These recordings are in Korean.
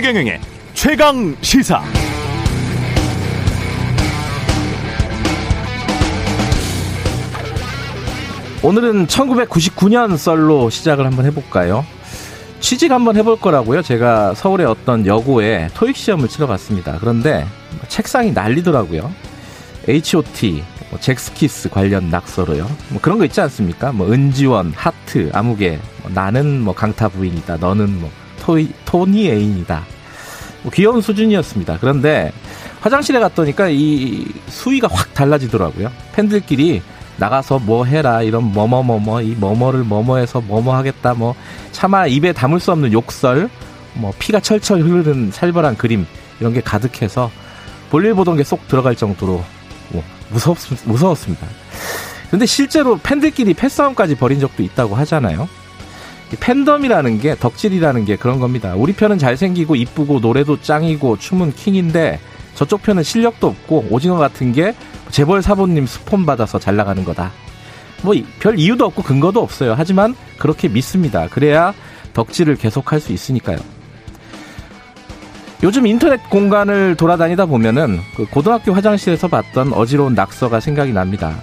최경영의 최강 시사. 오늘은 1999년 썰로 시작을 한번 해볼까요? 취직 한번 해볼 거라고요. 제가 서울의 어떤 여고에 토익 시험을 치러 갔습니다. 그런데 책상이 난리더라고요. H.O.T, 뭐 잭스키스 관련 낙서로요. 뭐 그런 거 있지 않습니까? 뭐 은지원, 하트, 아무개, 뭐 나는 뭐 강타 부인이다. 너는 뭐 토이, 토니 애인이다. 뭐 귀여운 수준이었습니다. 그런데 화장실에 갔더니까 이 수위가 확 달라지더라고요. 팬들끼리 나가서 뭐 해라 이런 뭐뭐뭐뭐 이 뭐뭐를 뭐뭐해서 뭐뭐 하겠다 뭐 차마 입에 담을 수 없는 욕설 뭐 피가 철철 흐르는 살벌한 그림 이런 게 가득해서 볼일 보던 게 쏙 들어갈 정도로 뭐 무섭 무서웠습니다. 근데 실제로 팬들끼리 패싸움까지 벌인 적도 있다고 하잖아요. 팬덤이라는 게 덕질이라는 게 그런 겁니다. 우리 편은 잘생기고 이쁘고 노래도 짱이고 춤은 킹인데 저쪽 편은 실력도 없고 오징어 같은 게 재벌 사모님 스폰 받아서 잘 나가는 거다. 뭐 별 이유도 없고 근거도 없어요. 하지만 그렇게 믿습니다. 그래야 덕질을 계속할 수 있으니까요. 요즘 인터넷 공간을 돌아다니다 보면은 그 고등학교 화장실에서 봤던 어지러운 낙서가 생각이 납니다.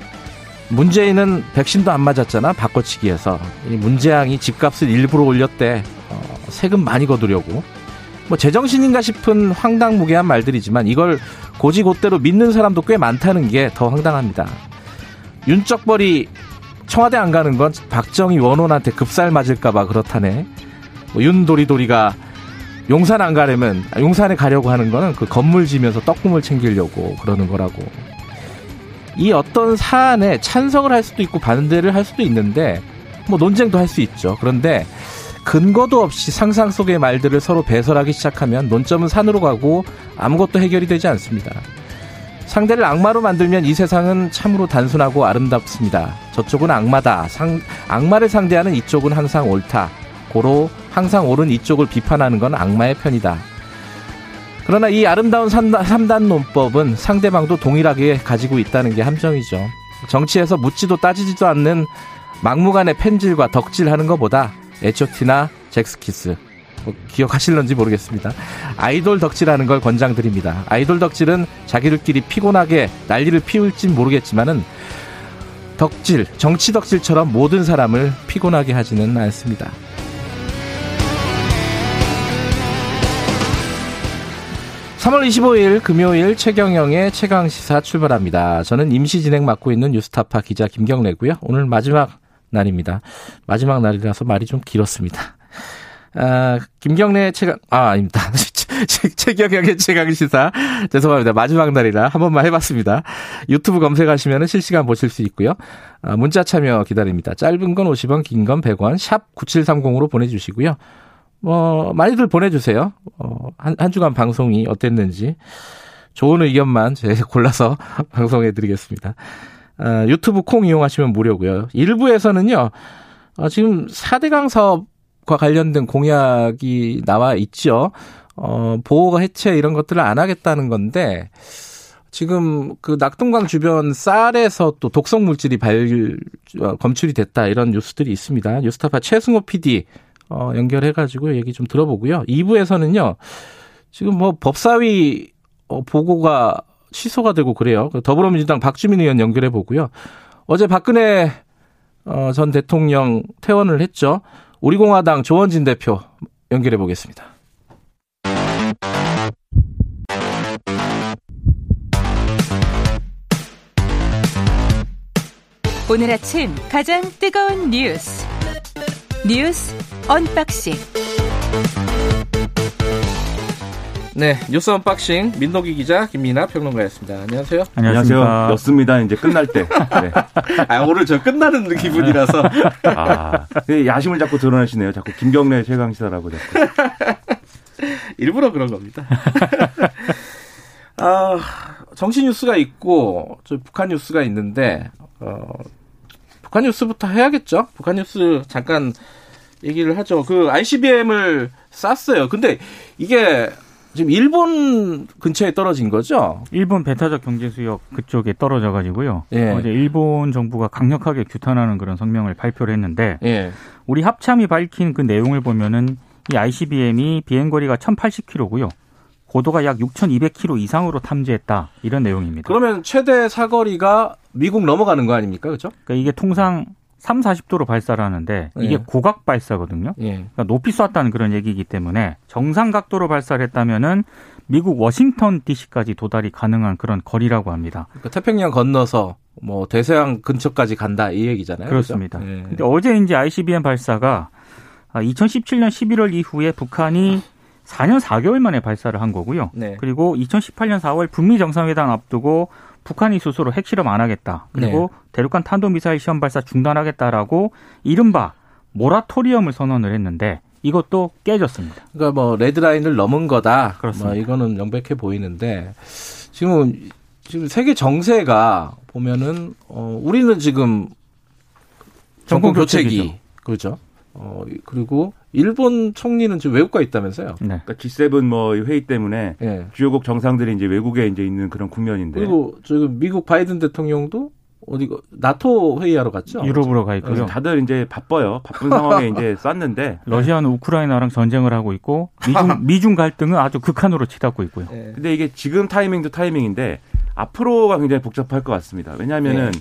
문재인은 백신도 안 맞았잖아 바꿔치기해서 문재양이 집값을 일부러 올렸대 어, 세금 많이 거두려고 뭐 제정신인가 싶은 황당무계한 말들이지만 이걸 고지고대로 믿는 사람도 꽤 많다는 게 더 황당합니다. 윤적벌이 청와대 안 가는 건 박정희 원혼한테 급살 맞을까봐 그렇다네. 뭐 윤도리도리가 용산 안 가려면 용산에 가려고 하는 거는 그 건물 지면서 떡국물 챙기려고 그러는 거라고. 이 어떤 사안에 찬성을 할 수도 있고 반대를 할 수도 있는데 뭐 논쟁도 할 수 있죠. 그런데 근거도 없이 상상 속의 말들을 서로 배설하기 시작하면 논점은 산으로 가고 아무것도 해결이 되지 않습니다. 상대를 악마로 만들면 이 세상은 참으로 단순하고 아름답습니다. 저쪽은 악마다. 상, 악마를 상대하는 이쪽은 항상 옳다. 고로 항상 옳은 이쪽을 비판하는 건 악마의 편이다. 그러나 이 아름다운 3단 논법은 상대방도 동일하게 가지고 있다는 게 함정이죠. 정치에서 묻지도 따지지도 않는 막무가내 펜질과 덕질하는 것보다 에초티나 잭스키스 뭐 기억하실런지 모르겠습니다. 아이돌 덕질하는 걸 권장드립니다. 아이돌 덕질은 자기들끼리 피곤하게 난리를 피울진 모르겠지만은 덕질, 정치 덕질처럼 모든 사람을 피곤하게 하지는 않습니다. 3월 25일 금요일 최경영의 최강 시사 출발합니다. 저는 임시 진행 맡고 있는 뉴스타파 기자 김경래고요. 오늘 마지막 날입니다. 마지막 날이라서 말이 좀 길었습니다. 아, 김경래 최강, 아, 아닙니다. 최경영의 최강 시사. 죄송합니다. 마지막 날이라 한 번만 해봤습니다. 유튜브 검색하시면 실시간 보실 수 있고요. 아, 문자 참여 기다립니다. 짧은 건 50원, 긴 건 100원, 샵 9730으로 보내주시고요. 뭐, 많이들 보내주세요. 어, 한, 한 주간 방송이 어땠는지. 좋은 의견만 제가 골라서 방송해드리겠습니다. 어, 유튜브 콩 이용하시면 무료고요. 일부에서는요. 어, 지금 4대강 사업과 관련된 공약이 나와 있죠. 어, 보호가 해체 이런 것들을 안 하겠다는 건데 지금 그 낙동강 주변 쌀에서 또 독성 물질이 발 어, 검출이 됐다 이런 뉴스들이 있습니다. 뉴스타파 최승호 PD 어, 연결해가지고 얘기 좀 들어보고요. 2부에서는요. 지금 뭐 법사위 어, 보고가 취소가 되고 그래요. 더불어민주당 박주민 의원 연결해 보고요. 어제 박근혜 어, 전 대통령 퇴원을 했죠. 우리공화당 조원진 대표 연결해 보겠습니다. 오늘 아침 가장 뜨거운 뉴스 뉴스 unboxing 네, 뉴스 unboxing 민노기 기자 김민아 평론가였습니다. 안녕하세요. 안녕하세요. 였습니다. 이제 끝날 때. 네. 아, 오늘 저 끝나는 기분이라서. 아, 야심을 자꾸 드러내시네요. 자꾸 김경래 최강 시사라고 자꾸. 일부러 그런 겁니다. 아, 정치 뉴스가 있고 저 북한 뉴스가 있는데 어, 북한 뉴스부터 해야겠죠. 북한 뉴스 잠깐 얘기를 하죠. 그 ICBM을 쐈어요. 근데 이게 지금 일본 근처에 떨어진 거죠? 일본 배타적 경제 수역 그쪽에 떨어져 가지고요. 예. 어제 일본 정부가 강력하게 규탄하는 그런 성명을 발표를 했는데 예. 우리 합참이 밝힌 그 내용을 보면은 이 ICBM이 비행거리가 1,080km고요. 고도가 약 6,200km 이상으로 탐지했다. 이런 내용입니다. 그러면 최대 사거리가 미국 넘어가는 거 아닙니까? 그렇죠? 그러니까 이게 통상 3, 40도로 발사를 하는데 이게 예. 고각 발사거든요. 예. 그러니까 높이 쐈다는 그런 얘기이기 때문에 정상 각도로 발사를 했다면은 미국 워싱턴 DC까지 도달이 가능한 그런 거리라고 합니다. 그러니까 태평양 건너서 뭐 대서양 근처까지 간다 이 얘기잖아요. 그렇습니다. 그렇죠? 예. 근데 어제 이제 ICBM 발사가 2017년 11월 이후에 북한이 4년 4개월 만에 발사를 한 거고요. 네. 그리고 2018년 4월 북미 정상회담 앞두고 북한이 스스로 핵실험 안 하겠다. 그리고 네. 대륙간 탄도미사일 시험 발사 중단하겠다라고 이른바 모라토리엄을 선언을 했는데 이것도 깨졌습니다. 그러니까 뭐 레드라인을 넘은 거다. 그렇습니다. 뭐 이거는 명백해 보이는데 지금 지금 세계 정세가 보면은 어 우리는 지금 정권 교체기 그렇죠. 어 그리고 일본 총리는 지금 외국 가 있다면서요? 네. 그러니까 G7 뭐 회의 때문에 네. 주요국 정상들이 이제 외국에 이제 있는 그런 국면인데. 그리고 지금 미국 바이든 대통령도 어디 나토 회의하러 갔죠? 유럽으로 가 있고요. 다들 이제 바빠요. 바쁜 상황에 이제 쐈는데 러시아는 우크라이나랑 전쟁을 하고 있고 미중 미중 갈등은 아주 극한으로 치닫고 있고요. 네. 근데 이게 지금 타이밍도 타이밍인데 앞으로가 굉장히 복잡할 것 같습니다. 왜냐하면은 네.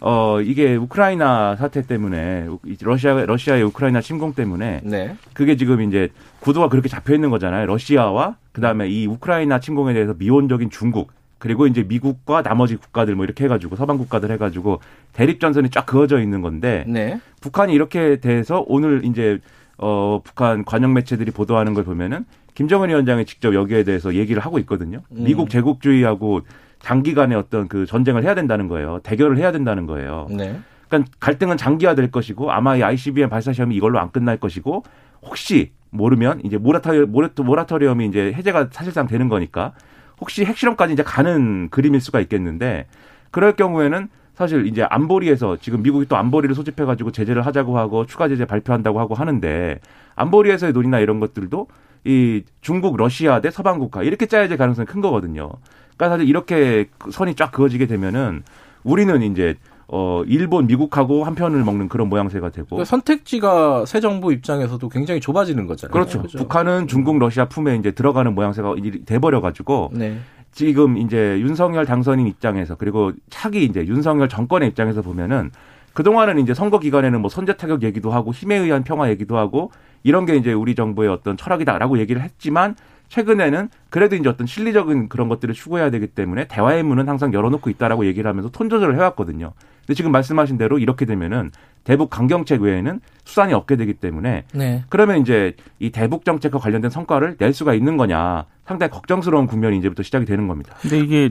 어 이게 우크라이나 사태 때문에 러시아 러시아의 우크라이나 침공 때문에 네. 그게 지금 이제 구도가 그렇게 잡혀 있는 거잖아요. 러시아와 그다음에 이 우크라이나 침공에 대해서 미온적인 중국 그리고 이제 미국과 나머지 국가들 뭐 이렇게 해가지고 서방 국가들 해가지고 대립 전선이 쫙 그어져 있는 건데 네. 북한이 이렇게 돼서 오늘 이제 어 북한 관영 매체들이 보도하는 걸 보면은 김정은 위원장이 직접 여기에 대해서 얘기를 하고 있거든요. 음. 미국 제국주의하고 장기간의 어떤 그 전쟁을 해야 된다는 거예요. 대결을 해야 된다는 거예요. 네. 그러니까 갈등은 장기화될 것이고 아마 이 ICBM 발사 시험이 이걸로 안 끝날 것이고 혹시 모르면 이제 모라토리, 모라토리엄이 이제 해제가 사실상 되는 거니까 혹시 핵실험까지 이제 가는 그림일 수가 있겠는데 그럴 경우에는 사실 이제 안보리에서 지금 미국이 또 안보리를 소집해 가지고 제재를 하자고 하고 추가 제재 발표한다고 하고 하는데 안보리에서의 논의나 이런 것들도 이 중국, 러시아 대 서방 국가 이렇게 짜야 될 가능성이 큰 거거든요. 그러니까 사실 이렇게 선이 쫙 그어지게 되면은 우리는 이제 어 일본, 미국하고 한 편을 먹는 그런 모양새가 되고 그러니까 선택지가 새 정부 입장에서도 굉장히 좁아지는 거잖아요. 그렇죠. 그렇죠. 북한은 중국, 러시아 품에 이제 들어가는 모양새가 돼버려 가지고 네. 지금 이제 윤석열 당선인 입장에서 그리고 차기 이제 윤석열 정권의 입장에서 보면은 그동안은 이제 선거 기간에는 뭐 선제 타격 얘기도 하고 힘에 의한 평화 얘기도 하고 이런 게 이제 우리 정부의 어떤 철학이다라고 얘기를 했지만 최근에는 그래도 이제 어떤 실리적인 그런 것들을 추구해야 되기 때문에 대화의 문은 항상 열어놓고 있다라고 얘기를 하면서 톤 조절을 해왔거든요. 근데 지금 말씀하신 대로 이렇게 되면은 대북 강경책 외에는 수단이 없게 되기 때문에 네. 그러면 이제 이 대북 정책과 관련된 성과를 낼 수가 있는 거냐 상당히 걱정스러운 국면이 이제부터 시작이 되는 겁니다. 근데 이게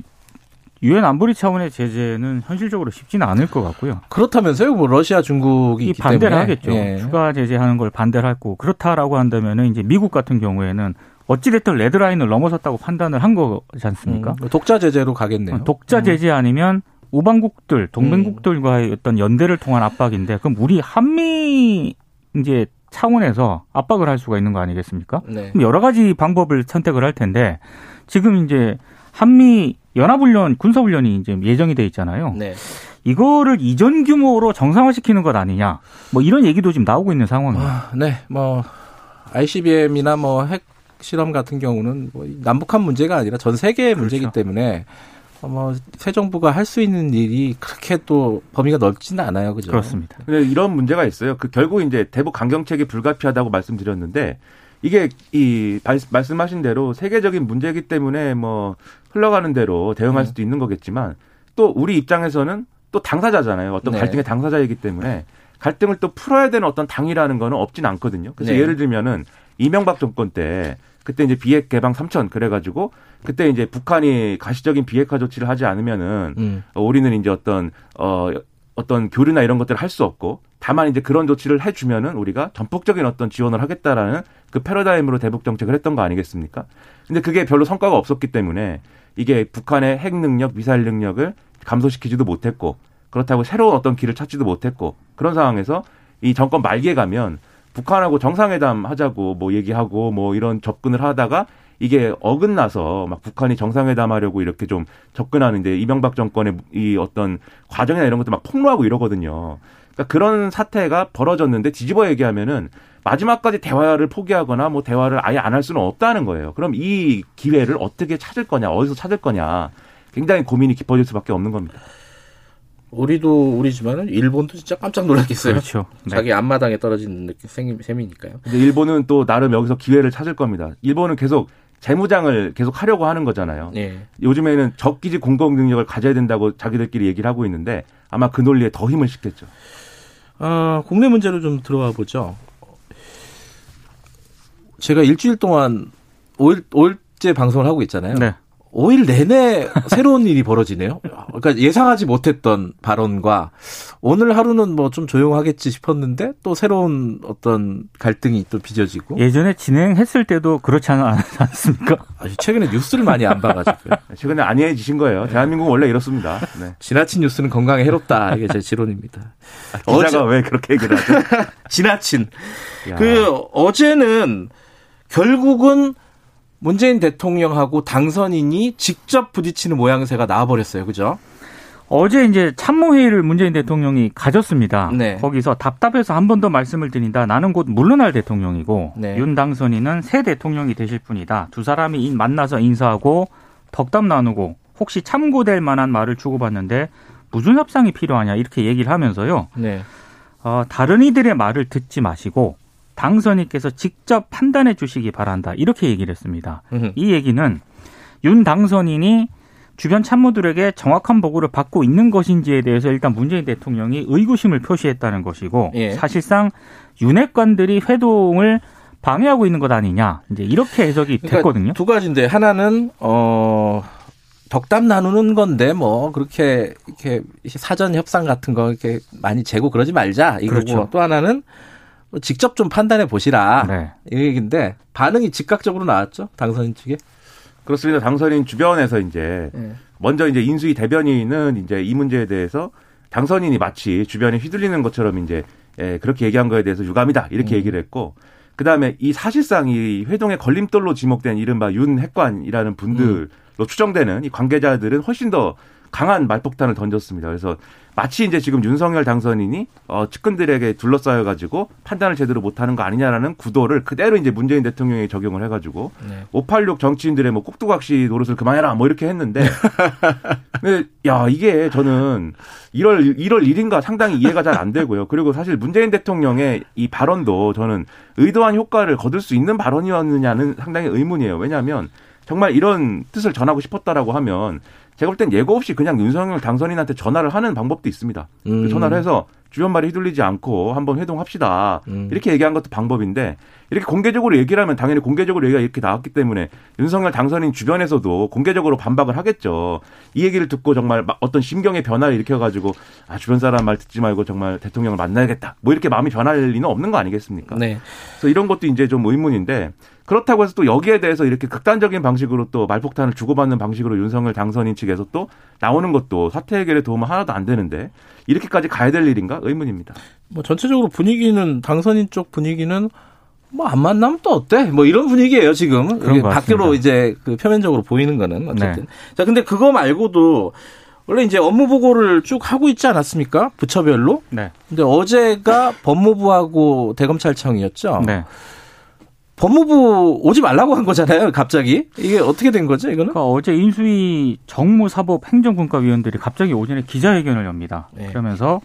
유엔 안보리 차원의 제재는 현실적으로 쉽지는 않을 것 같고요. 그렇다면서요? 뭐 러시아, 중국이 반대를 때문에. 하겠죠. 예. 추가 제재하는 걸 반대를 하고 그렇다라고 한다면은 이제 미국 같은 경우에는 어찌됐든 레드라인을 넘어섰다고 판단을 한 거지 않습니까? 음, 독자 제재로 가겠네요. 독자 제재 아니면 우방국들, 동맹국들과의 어떤 연대를 통한 압박인데 그럼 우리 한미 이제 차원에서 압박을 할 수가 있는 거 아니겠습니까? 네. 그럼 여러 가지 방법을 선택을 할 텐데 지금 이제 한미 연합훈련 군사훈련이 이제 예정이 돼 있잖아요. 네. 이거를 이전 규모로 정상화시키는 것 아니냐? 뭐 이런 얘기도 지금 나오고 있는 상황입니다. 아, 네, 뭐 ICBM이나 뭐 핵 실험 같은 경우는 뭐 남북한 문제가 아니라 전 세계의 그렇죠. 문제이기 때문에 뭐새 정부가 할 수 있는 일이 그렇게 또 범위가 넓지는 않아요, 그죠? 그렇습니다. 근데 이런 문제가 있어요. 그 결국 이제 대북 강경책이 불가피하다고 말씀드렸는데 이게 이 말씀하신 대로 세계적인 문제이기 때문에 뭐 흘러가는 대로 대응할 네. 수도 있는 거겠지만 또 우리 입장에서는 또 당사자잖아요. 어떤 네. 갈등의 당사자이기 때문에 갈등을 또 풀어야 되는 어떤 당이라는 거는 없진 않거든요. 그래서 네. 예를 들면은 이명박 정권 때 그때 이제 비핵 개방 3천 그래가지고 그때 이제 북한이 가시적인 비핵화 조치를 하지 않으면은 음. 우리는 이제 어떤 어 어떤 교류나 이런 것들을 할 수 없고 다만 이제 그런 조치를 해주면은 우리가 전폭적인 어떤 지원을 하겠다라는 그 패러다임으로 대북 정책을 했던 거 아니겠습니까? 근데 그게 별로 성과가 없었기 때문에 이게 북한의 핵 능력, 미사일 능력을 감소시키지도 못했고 그렇다고 새로운 어떤 길을 찾지도 못했고 그런 상황에서 이 정권 말기에 가면 북한하고 정상회담 하자고 뭐 얘기하고 뭐 이런 접근을 하다가 이게 어긋나서 막 북한이 정상회담 하려고 이렇게 좀 접근하는데 이명박 정권의 이 어떤 과정이나 이런 것들 막 폭로하고 이러거든요. 그러니까 그런 사태가 벌어졌는데 뒤집어 얘기하면은 마지막까지 대화를 포기하거나 뭐 대화를 아예 안 할 수는 없다는 거예요. 그럼 이 기회를 어떻게 찾을 거냐, 어디서 찾을 거냐, 굉장히 고민이 깊어질 수밖에 없는 겁니다. 우리도 우리지만은 일본도 진짜 깜짝 놀랐겠어요. 그렇죠. 네. 자기 앞마당에 떨어진 느낌 셈이니까요. 근데 일본은 또 나름 여기서 기회를 찾을 겁니다. 일본은 계속 재무장을 계속 하려고 하는 거잖아요. 네. 요즘에는 적기지 공공 능력을 가져야 된다고 자기들끼리 얘기를 하고 있는데 아마 그 논리에 더 힘을 싣겠죠. 아, 국내 문제로 좀 들어가 보죠. 제가 일주일 동안 5일, 5일째 방송을 하고 있잖아요. 네. 5일 내내 새로운 일이 벌어지네요. 그러니까 예상하지 못했던 발언과 오늘 하루는 뭐 좀 조용하겠지 싶었는데 또 새로운 어떤 갈등이 또 빚어지고 예전에 진행했을 때도 그렇지 않았습니까? 아주 최근에 뉴스를 많이 안 봐가지고 최근에 안해지신 거예요. 대한민국은 원래 이렇습니다. 네. 지나친 뉴스는 건강에 해롭다 이게 제 지론입니다. 아, 기자가 어제... 왜 그렇게 얘기를 하죠? 지나친 야. 그 어제는 결국은 문재인 대통령하고 당선인이 직접 부딪히는 모양새가 나와버렸어요. 그죠? 어제 이제 참모회의를 문재인 대통령이 가졌습니다. 네. 거기서 답답해서 한 번 더 말씀을 드린다. 나는 곧 물러날 대통령이고 네. 윤 당선인은 새 대통령이 되실 분이다. 두 사람이 만나서 인사하고 덕담 나누고 혹시 참고될 만한 말을 주고받는데 무슨 협상이 필요하냐 이렇게 얘기를 하면서요. 네. 어, 다른 이들의 말을 듣지 마시고 당선인께서 직접 판단해 주시기 바란다. 이렇게 얘기를 했습니다. 으흠. 이 얘기는 윤 당선인이 주변 참모들에게 정확한 보고를 받고 있는 것인지에 대해서 일단 문재인 대통령이 의구심을 표시했다는 것이고 예. 사실상 윤핵관들이 회동을 방해하고 있는 것 아니냐 이제 이렇게 해석이 그러니까 됐거든요. 두 가지인데 하나는 어 덕담 나누는 건데 뭐 그렇게 이렇게 사전 협상 같은 거 이렇게 많이 재고 그러지 말자 이거고 그렇죠. 또 하나는 직접 좀 판단해 보시라 네. 이 얘기인데 반응이 즉각적으로 나왔죠 당선인 측에. 그렇습니다. 당선인 주변에서 이제 네. 먼저 이제 인수위 대변인은 이제 이 문제에 대해서 당선인이 마치 주변에 휘둘리는 것처럼 이제 예, 그렇게 얘기한 거에 대해서 유감이다 이렇게 음. 얘기를 했고 그 다음에 이 사실상 이 회동의 걸림돌로 지목된 이른바 윤 핵관이라는 분들로 음. 추정되는 이 관계자들은 훨씬 더 강한 말폭탄을 던졌습니다. 그래서 마치 이제 지금 윤석열 당선인이 어, 측근들에게 둘러싸여 가지고 판단을 제대로 못하는 거 아니냐라는 구도를 그대로 이제 문재인 대통령이 적용을 해가지고 네. 586 정치인들의 뭐 꼭두각시 노릇을 그만해라 뭐 이렇게 했는데 근데 야 이게 저는 1월 1월 1일인가 상당히 이해가 잘 안 되고요. 그리고 사실 문재인 대통령의 이 발언도 저는 의도한 효과를 거둘 수 있는 발언이었느냐는 상당히 의문이에요. 왜냐하면 정말 이런 뜻을 전하고 싶었다라고 하면 제가 볼 땐 예고 없이 그냥 윤석열 당선인한테 전화를 하는 방법도 있습니다. 그 음. 전화를 해서 주변 말에 휘둘리지 않고 한번 회동합시다. 음. 이렇게 얘기한 것도 방법인데 이렇게 공개적으로 얘기를 하면 당연히 공개적으로 얘기가 이렇게 나왔기 때문에 윤석열 당선인 주변에서도 공개적으로 반박을 하겠죠. 이 얘기를 듣고 정말 어떤 심경의 변화를 일으켜가지고 아 주변 사람 말 듣지 말고 정말 대통령을 만나야겠다. 뭐 이렇게 마음이 변할 리는 없는 거 아니겠습니까? 네. 그래서 이런 것도 이제 좀 의문인데 그렇다고 해서 또 여기에 대해서 이렇게 극단적인 방식으로 또 말폭탄을 주고받는 방식으로 윤석열 당선인 측에서 또 나오는 것도 사태 해결에 도움은 하나도 안 되는데 이렇게까지 가야 될 일인가 의문입니다. 뭐 전체적으로 분위기는 당선인 쪽 분위기는 뭐 안 만나면 또 어때? 뭐 이런 분위기예요 지금. 그런 밖으로 이제 그 표면적으로 보이는 거는 어쨌든. 네. 자 근데 그거 말고도 원래 이제 업무 보고를 쭉 하고 있지 않았습니까? 부처별로. 네. 근데 어제가 법무부하고 대검찰청이었죠. 네. 법무부 오지 말라고 한 거잖아요, 갑자기. 이게 어떻게 된 거죠, 이거는? 그러니까 어제 인수위 정무사법 행정분과위원들이 갑자기 오전에 기자회견을 엽니다. 네. 그러면서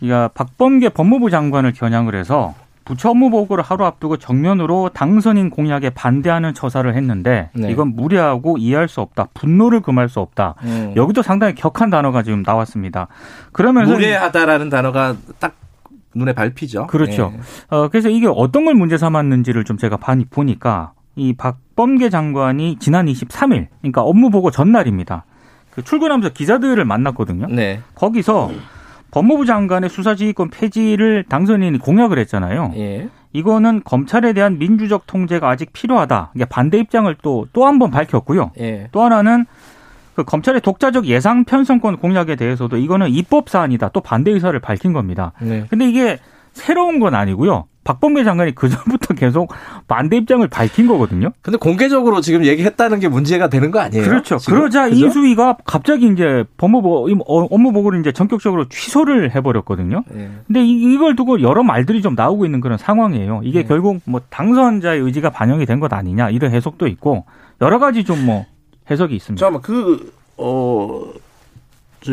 이가 박범계 법무부 장관을 겨냥을 해서 부처 업무 보고를 하루 앞두고 정면으로 당선인 공약에 반대하는 처사를 했는데 네. 이건 무례하고 이해할 수 없다. 분노를 금할 수 없다. 음. 여기도 상당히 격한 단어가 지금 나왔습니다. 그러면서 무례하다라는 단어가 딱 눈에 밟히죠. 그렇죠. 네. 어, 그래서 이게 어떤 걸 문제 삼았는지를 좀 제가 보니까 이 박범계 장관이 지난 23일, 그러니까 업무 보고 전날입니다. 그 출근하면서 기자들을 만났거든요. 네. 거기서 법무부 장관의 수사지휘권 폐지를 당선인이 공약을 했잖아요. 예. 이거는 검찰에 대한 민주적 통제가 아직 필요하다. 반대 입장을 또 또 한 번 밝혔고요. 예. 또 하나는 그 검찰의 독자적 예상 편성권 공약에 대해서도 이거는 입법 사안이다. 또 반대 의사를 밝힌 겁니다. 네. 근데 이게 새로운 건 아니고요. 박범계 장관이 그 전부터 계속 반대 입장을 밝힌 거거든요. 근데 공개적으로 지금 얘기했다는 게 문제가 되는 거 아니에요? 그렇죠. 지금? 그러자 그죠? 인수위가 갑자기 이제 법무부 어, 업무 보고를 이제 전격적으로 취소를 해버렸거든요. 네. 근데 이, 걸 두고 여러 말들이 좀 나오고 있는 그런 상황이에요. 이게 네. 결국 뭐 당선자의 의지가 반영이 된 것 아니냐 이런 해석도 있고 여러 가지 좀 뭐 해석이 있습니다. 잠깐만 그 어.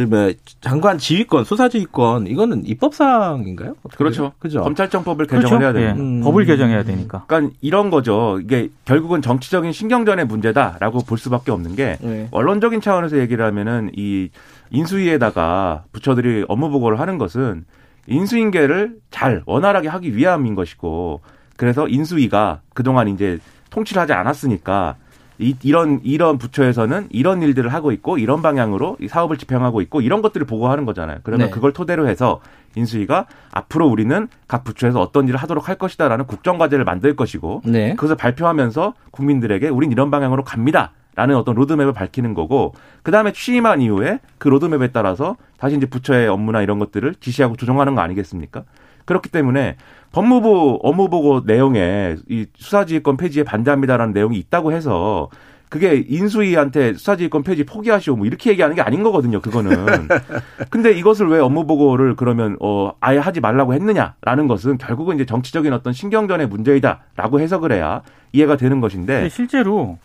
뭐 장관 지휘권, 수사 지휘권 이거는 입법 사항인가요? 그렇죠. 그죠. 검찰청법을 그렇죠? 개정을 그렇죠? 해야 되는 음. 법을 개정해야 되니까. 그러니까 이런 거죠. 이게 결국은 정치적인 신경전의 문제다라고 볼 수밖에 없는 게 네. 원론적인 차원에서 얘기를 하면은 이 인수위에다가 부처들이 업무 보고를 하는 것은 인수인계를 잘 원활하게 하기 위함인 것이고 그래서 인수위가 그동안 이제 통치를 하지 않았으니까 이, 이런 이런 부처에서는 이런 일들을 하고 있고 이런 방향으로 이 사업을 집행하고 있고 이런 것들을 보고하는 거잖아요. 그러면 네. 그걸 토대로 해서 인수위가 앞으로 우리는 각 부처에서 어떤 일을 하도록 할 것이다라는 국정 과제를 만들 것이고 네. 그것을 발표하면서 국민들에게 우린 이런 방향으로 갑니다. 라는 어떤 로드맵을 밝히는 거고 그다음에 취임한 이후에 그 로드맵에 따라서 다시 이제 부처의 업무나 이런 것들을 지시하고 조정하는 거 아니겠습니까? 그렇기 때문에 법무부 업무보고 내용에 이 수사지휘권 폐지에 반대합니다라는 내용이 있다고 해서 그게 인수위한테 수사지휘권 폐지 포기하시오 뭐 이렇게 얘기하는 게 아닌 거거든요. 그거는. 근데 이것을 왜 업무보고를 그러면 어 아예 하지 말라고 했느냐라는 것은 결국은 이제 정치적인 어떤 신경전의 문제이다라고 해석을 해야 이해가 되는 것인데 실제로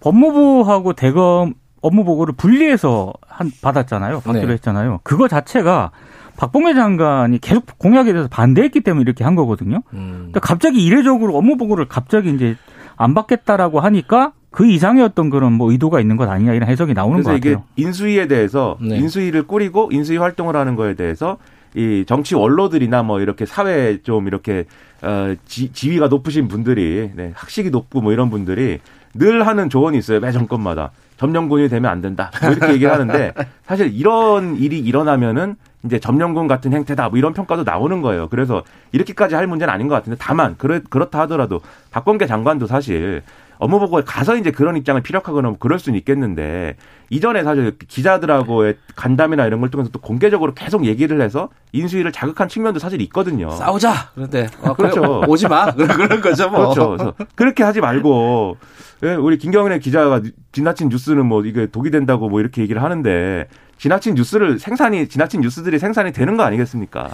법무부하고 대검 업무보고를 분리해서 한 받았잖아요. 받기로 네. 했잖아요. 그거 자체가 박봉계 장관이 계속 공약에 대해서 반대했기 때문에 이렇게 한 거거든요. 음. 그러니까 갑자기 이례적으로 업무 보고를 갑자기 이제 안 받겠다라고 하니까 그 이상의 어떤 그런 뭐 의도가 있는 것 아니냐 이런 해석이 나오는 것 같아요. 이게 인수위에 대해서 네. 인수위를 꾸리고 인수위 활동을 하는 거에 대해서 이 정치 원로들이나 뭐 이렇게 사회 좀 이렇게 어 지, 지위가 높으신 분들이 네, 학식이 높고 뭐 이런 분들이 늘 하는 조언이 있어요. 매 정권마다 점령군이 되면 안 된다. 뭐 이렇게 얘기를 하는데 사실 이런 일이 일어나면은 이제 점령군 같은 행태다 뭐 이런 평가도 나오는 거예요. 그래서 이렇게까지 할 문제는 아닌 것 같은데 다만 그렇, 그렇다 하더라도 박범계 장관도 사실 업무 보고에 가서 이제 그런 입장을 피력하거나 뭐 그럴 수는 있겠는데 이전에 사실 기자들하고의 간담이나 이런 걸 통해서 또 공개적으로 계속 얘기를 해서 인수위를 자극한 측면도 사실 있거든요. 싸우자. 그런데 어, 그렇죠. 오지 마. 그런 거죠. 뭐. 그렇죠. 그렇게 하지 말고 예, 우리 김경래 기자가 지나친 뉴스는 뭐 이게 독이 된다고 뭐 이렇게 얘기를 하는데 지나친 뉴스를 생산이 지나친 뉴스들이 생산이 되는 거 아니겠습니까?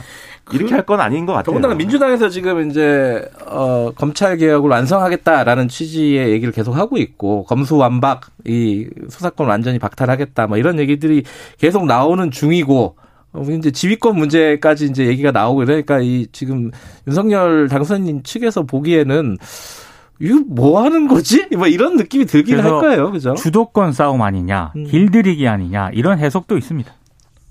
이렇게 할 건 아닌 것 같아요. 더군다나 민주당에서 지금 이제 어, 검찰 개혁을 완성하겠다라는 취지의 얘기를 계속 하고 있고 검수완박 이 수사권 완전히 박탈하겠다 뭐 이런 얘기들이 계속 나오는 중이고 어, 이제 지휘권 문제까지 이제 얘기가 나오고 이러니까 이 지금 윤석열 당선인 측에서 보기에는 이거 뭐 하는 거지? 뭐 이런 느낌이 들긴 할 거예요. 그죠? 주도권 싸움 아니냐, 음. 길들이기 아니냐, 이런 해석도 있습니다.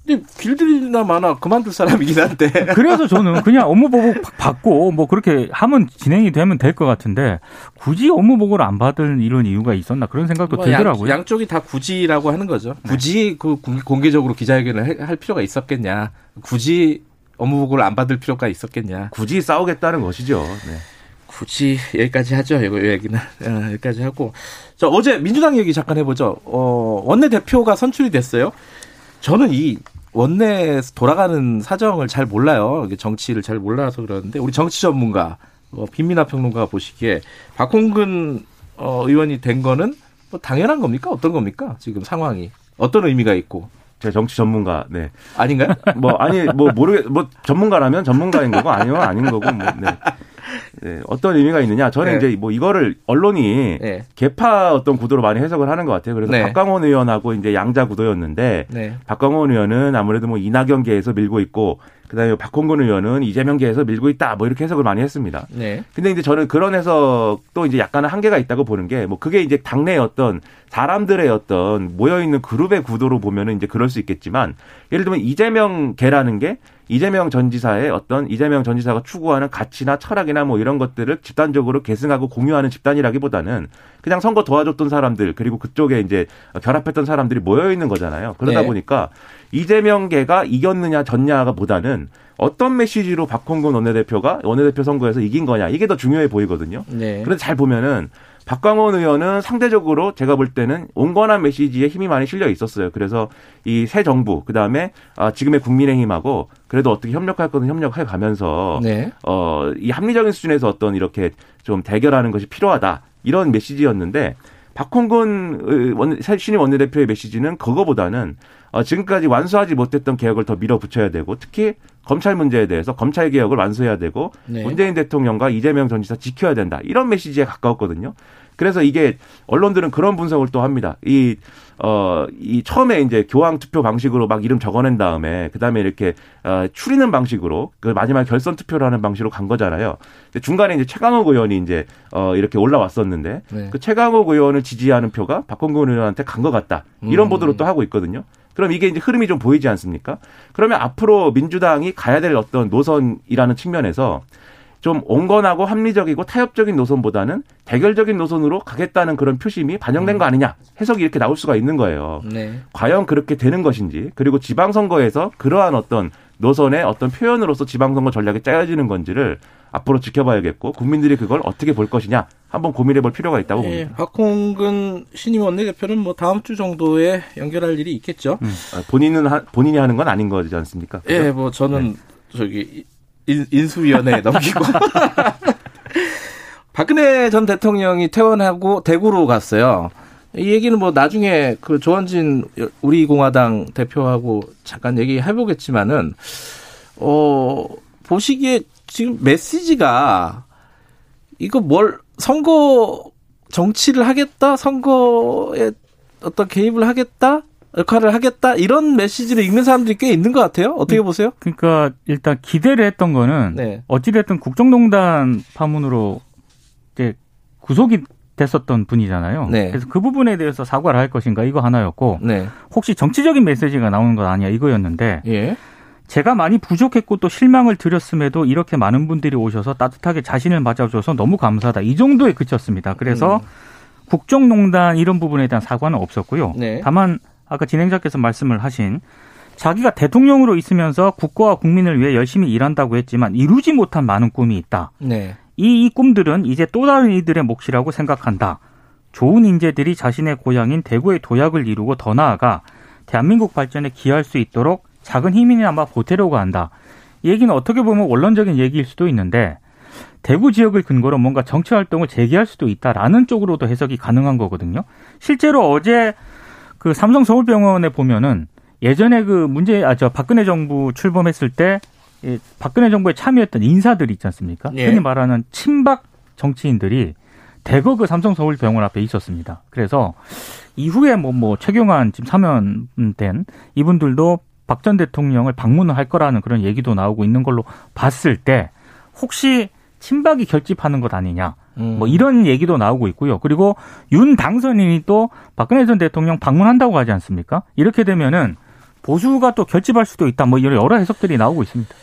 근데 길들이나 마나 그만둘 사람이긴 한데. 그래서 저는 그냥 업무 보고 받고 뭐 그렇게 하면 진행이 되면 될 것 같은데 굳이 업무 보고를 안 받은 이런 이유가 있었나 그런 생각도 뭐 들더라고요. 양, 쪽이 다 굳이라고 하는 거죠. 네. 굳이 그 공개적으로 기자회견을 할 필요가 있었겠냐. 굳이 업무 보고를 안 받을 필요가 있었겠냐. 굳이 싸우겠다는 것이죠. 네. 굳이 여기까지 하죠. 이거 얘기는 어, 여기까지 하고. 자 어제 민주당 얘기 잠깐 해보죠. 어, 원내 대표가 선출이 됐어요. 저는 이 원내에서 돌아가는 사정을 잘 몰라요. 정치를 잘 몰라서 그러는데 우리 정치 전문가 어, 빈민아 평론가 보시기에 박홍근 어, 의원이 된 거는 뭐 당연한 겁니까? 어떤 겁니까? 지금 상황이 어떤 의미가 있고 제 정치 전문가, 네. 아닌가요? 뭐, 아니, 뭐, 모르겠, 뭐, 전문가라면 전문가인 거고, 아니면 아닌 거고, 뭐, 네. 네, 어떤 의미가 있느냐? 저는 네. 이제 뭐 이거를 언론이 네. 개파 어떤 구도로 많이 해석을 하는 것 같아요. 그래서 네. 박광원 의원하고 이제 양자 구도였는데 네. 박광원 의원은 아무래도 뭐 이낙연계에서 밀고 있고 그다음에 박홍근 의원은 이재명계에서 밀고 있다 뭐 이렇게 해석을 많이 했습니다. 네. 근데 이제 저는 그런 해석도 이제 약간은 한계가 있다고 보는 게 뭐 그게 이제 당내의 어떤 사람들의 어떤 모여 있는 그룹의 구도로 보면은 이제 그럴 수 있겠지만 예를 들면 이재명계라는 게 이재명 전 지사의 어떤 이재명 전 지사가 추구하는 가치나 철학이나 뭐 이런 것들을 집단적으로 계승하고 공유하는 집단이라기보다는 그냥 선거 도와줬던 사람들 그리고 그쪽에 이제 결합했던 사람들이 모여 있는 거잖아요. 그러다 네. 보니까 이재명계가 이겼느냐 졌냐가 보다는 어떤 메시지로 박홍근 원내대표가 원내대표 선거에서 이긴 거냐 이게 더 중요해 보이거든요. 네. 그래서 잘 보면은 박광원 의원은 상대적으로 제가 볼 때는 온건한 메시지에 힘이 많이 실려 있었어요. 그래서 이 새 정부 그다음에 아, 지금의 국민의힘하고 그래도 어떻게 협력할 거는 협력해 가면서 네. 어 이 합리적인 수준에서 어떤 이렇게 좀 대결하는 것이 필요하다 이런 메시지였는데 박홍근 신임 원내대표의 메시지는 그거보다는 어, 지금까지 완수하지 못했던 개혁을 더 밀어붙여야 되고 특히 검찰 문제에 대해서 검찰 개혁을 완수해야 되고 네. 문재인 대통령과 이재명 전 지사 지켜야 된다 이런 메시지에 가까웠거든요. 그래서 이게 언론들은 그런 분석을 또 합니다. 이, 어, 이 처음에 이제 교황 투표 방식으로 막 이름 적어낸 다음에 그 다음에 이렇게 어, 추리는 방식으로 그 마지막 결선 투표를 하는 방식으로 간 거잖아요. 중간에 이제 최강욱 의원이 이제 어, 이렇게 올라왔었는데 네. 그 최강욱 의원을 지지하는 표가 박홍근 의원한테 간 것 같다. 이런 음. 보도를 또 하고 있거든요. 그럼 이게 이제 흐름이 좀 보이지 않습니까? 그러면 앞으로 민주당이 가야 될 어떤 노선이라는 측면에서 좀 온건하고 합리적이고 타협적인 노선보다는 대결적인 노선으로 가겠다는 그런 표심이 반영된 거 아니냐 해석이 이렇게 나올 수가 있는 거예요. 네. 과연 그렇게 되는 것인지 그리고 지방선거에서 그러한 어떤 노선의 어떤 표현으로서 지방선거 전략이 짜여지는 건지를 앞으로 지켜봐야겠고 국민들이 그걸 어떻게 볼 것이냐 한번 고민해 볼 필요가 있다고 예, 봅니다. 박홍근 신임 원내대표는 뭐 다음 주 정도에 연결할 일이 있겠죠. 음. 아, 본인은 하, 본인이 하는 건 아닌 거지 않습니까? 그죠? 예, 뭐 저는 네. 저기 인, 수위원회에 넘기고 박근혜 전 대통령이 퇴원하고 대구로 갔어요. 이 얘기는 뭐 나중에 그 조원진 우리 공화당 대표하고 잠깐 얘기해 보겠지만은 어 보시기에 지금 메시지가 이거 뭘 선거 정치를 하겠다 선거에 어떤 개입을 하겠다 역할을 하겠다 이런 메시지를 읽는 사람들이 꽤 있는 것 같아요. 어떻게 보세요? 그러니까 일단 기대를 했던 거는 네. 어찌됐든 국정농단 파문으로 이제 구속이 됐었던 분이잖아요. 네. 그래서 그 부분에 대해서 사과를 할 것인가 이거 하나였고 네. 혹시 정치적인 메시지가 나오는 것 아니야 이거였는데 예. 제가 많이 부족했고 또 실망을 드렸음에도 이렇게 많은 분들이 오셔서 따뜻하게 자신을 맞아줘서 너무 감사하다 이 정도에 그쳤습니다. 그래서 음. 국정농단 이런 부분에 대한 사과는 없었고요. 네. 다만 아까 진행자께서 말씀을 하신 자기가 대통령으로 있으면서 국가와 국민을 위해 열심히 일한다고 했지만 이루지 못한 많은 꿈이 있다. 네. 이, 이 꿈들은 이제 또 다른 이들의 몫이라고 생각한다. 좋은 인재들이 자신의 고향인 대구의 도약을 이루고 더 나아가 대한민국 발전에 기여할 수 있도록 작은 힘이나마 보태려고 한다. 이 얘기는 어떻게 보면 원론적인 얘기일 수도 있는데 대구 지역을 근거로 뭔가 정치 활동을 재개할 수도 있다라는 쪽으로도 해석이 가능한 거거든요. 실제로 어제 그 삼성 서울병원에 보면은 예전에 그 문제 아 저 박근혜 정부 출범했을 때 예, 박근혜 정부에 참여했던 인사들이 있지 않습니까? 예. 흔히 말하는 친박 정치인들이 대거 그 삼성 서울병원 앞에 있었습니다. 그래서 이후에 뭐뭐 뭐 최경환 지금 사면된 이분들도 박 전 대통령을 방문을 할 거라는 그런 얘기도 나오고 있는 걸로 봤을 때 혹시 친박이 결집하는 것 아니냐. 음. 뭐 이런 얘기도 나오고 있고요. 그리고 윤 당선인이 또 박근혜 전 대통령 방문한다고 하지 않습니까? 이렇게 되면은 보수가 또 결집할 수도 있다. 뭐 이런 여러 해석들이 나오고 있습니다.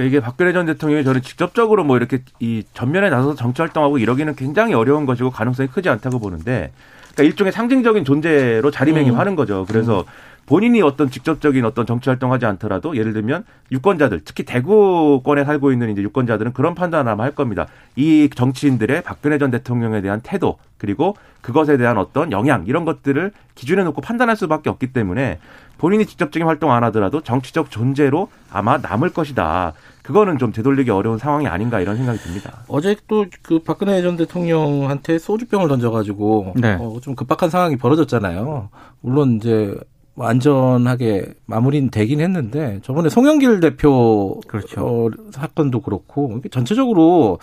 이게 박근혜 전 대통령이 저는 직접적으로 뭐 이렇게 이 전면에 나서서 정치 활동하고 이러기는 굉장히 어려운 것이고 가능성이 크지 않다고 보는데 그러니까 일종의 상징적인 존재로 자리매김하는 음. 거죠. 그래서 음. 본인이 어떤 직접적인 어떤 정치 활동하지 않더라도 예를 들면 유권자들 특히 대구권에 살고 있는 이제 유권자들은 그런 판단을 아마 할 겁니다. 이 정치인들의 박근혜 전 대통령에 대한 태도 그리고 그것에 대한 어떤 영향 이런 것들을 기준에 놓고 판단할 수밖에 없기 때문에 본인이 직접적인 활동 안 하더라도 정치적 존재로 아마 남을 것이다. 그거는 좀 되돌리기 어려운 상황이 아닌가 이런 생각이 듭니다. 어제 또 그 박근혜 전 대통령한테 소주병을 던져가지고 네. 어, 좀 급박한 상황이 벌어졌잖아요. 물론 이제 뭐 안전하게 마무리는 되긴 했는데 저번에 송영길 대표 그렇죠. 어, 사건도 그렇고 전체적으로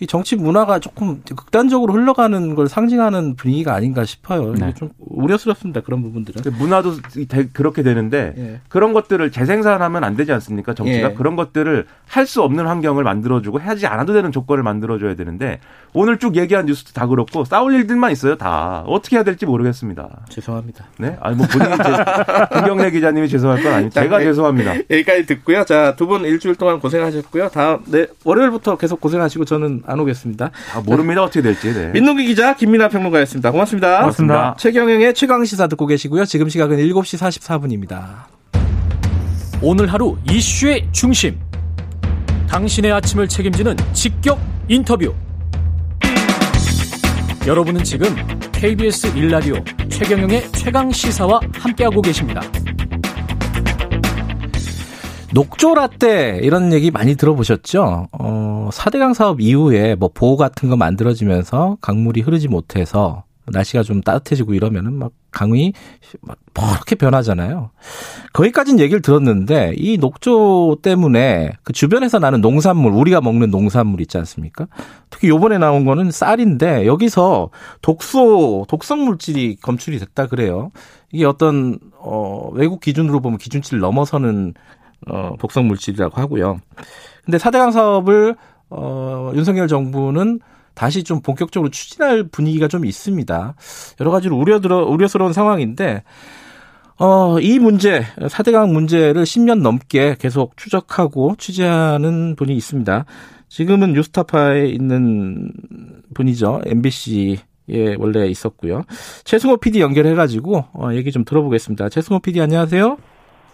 이 정치 문화가 조금 극단적으로 흘러가는 걸 상징하는 분위기가 아닌가 싶어요. 네. 좀 우려스럽습니다. 그런 부분들은. 그 문화도 그렇게 되는데 예. 그런 것들을 재생산하면 안 되지 않습니까? 정치가 예. 그런 것들을 할 수 없는 환경을 만들어주고 하지 않아도 되는 조건을 만들어줘야 되는데 오늘 쭉 얘기한 뉴스도 다 그렇고 싸울 일들만 있어요. 다 어떻게 해야 될지 모르겠습니다. 죄송합니다. 네, 아니 뭐 본인이 김경래 기자님이 죄송할 건 아니고 제가 네. 죄송합니다. 여기까지 듣고요. 자 두 분 일주일 동안 고생하셨고요. 다음 네 월요일부터 계속 고생하시고 저는 안 오겠습니다. 아, 모릅니다. 어떻게 될지. 네. 민동기 기자, 김민아 평론가였습니다. 고맙습니다. 고맙습니다. 최경영의 최강 시사 듣고 계시고요. 지금 시각은 7시 44분입니다. 오늘 하루 이슈의 중심. 당신의 아침을 책임지는 직격 인터뷰. 여러분은 지금 KBS 일라디오 최경영의 최강 시사와 함께하고 계십니다. 녹조 라떼 이런 얘기 많이 들어보셨죠? 어, 4대강 사업 이후에 뭐 보호 같은 거 만들어지면서 강물이 흐르지 못해서 날씨가 좀 따뜻해지고 이러면은 막 강이 막 이렇게 변하잖아요. 거기까지는 얘기를 들었는데 이 녹조 때문에 그 주변에서 나는 농산물 우리가 먹는 농산물 있지 않습니까? 특히 요번에 나온 거는 쌀인데 여기서 독소 독성 물질이 검출이 됐다 그래요. 이게 어떤 어 외국 기준으로 보면 기준치를 넘어서는 어, 독성 물질이라고 하고요. 근데 4대강 사업을 어, 윤석열 정부는 다시 좀 본격적으로 추진할 분위기가 좀 있습니다. 여러 가지로 우려들어 우려스러운 상황인데 어, 이 문제, 4대강 문제를 10년 넘게 계속 추적하고 취재하는 분이 있습니다. 지금은 뉴스타파에 있는 분이죠. MBC에 원래 있었고요. 최승호 PD 연결해가지고 어, 얘기 좀 들어보겠습니다. 최승호 PD 안녕하세요.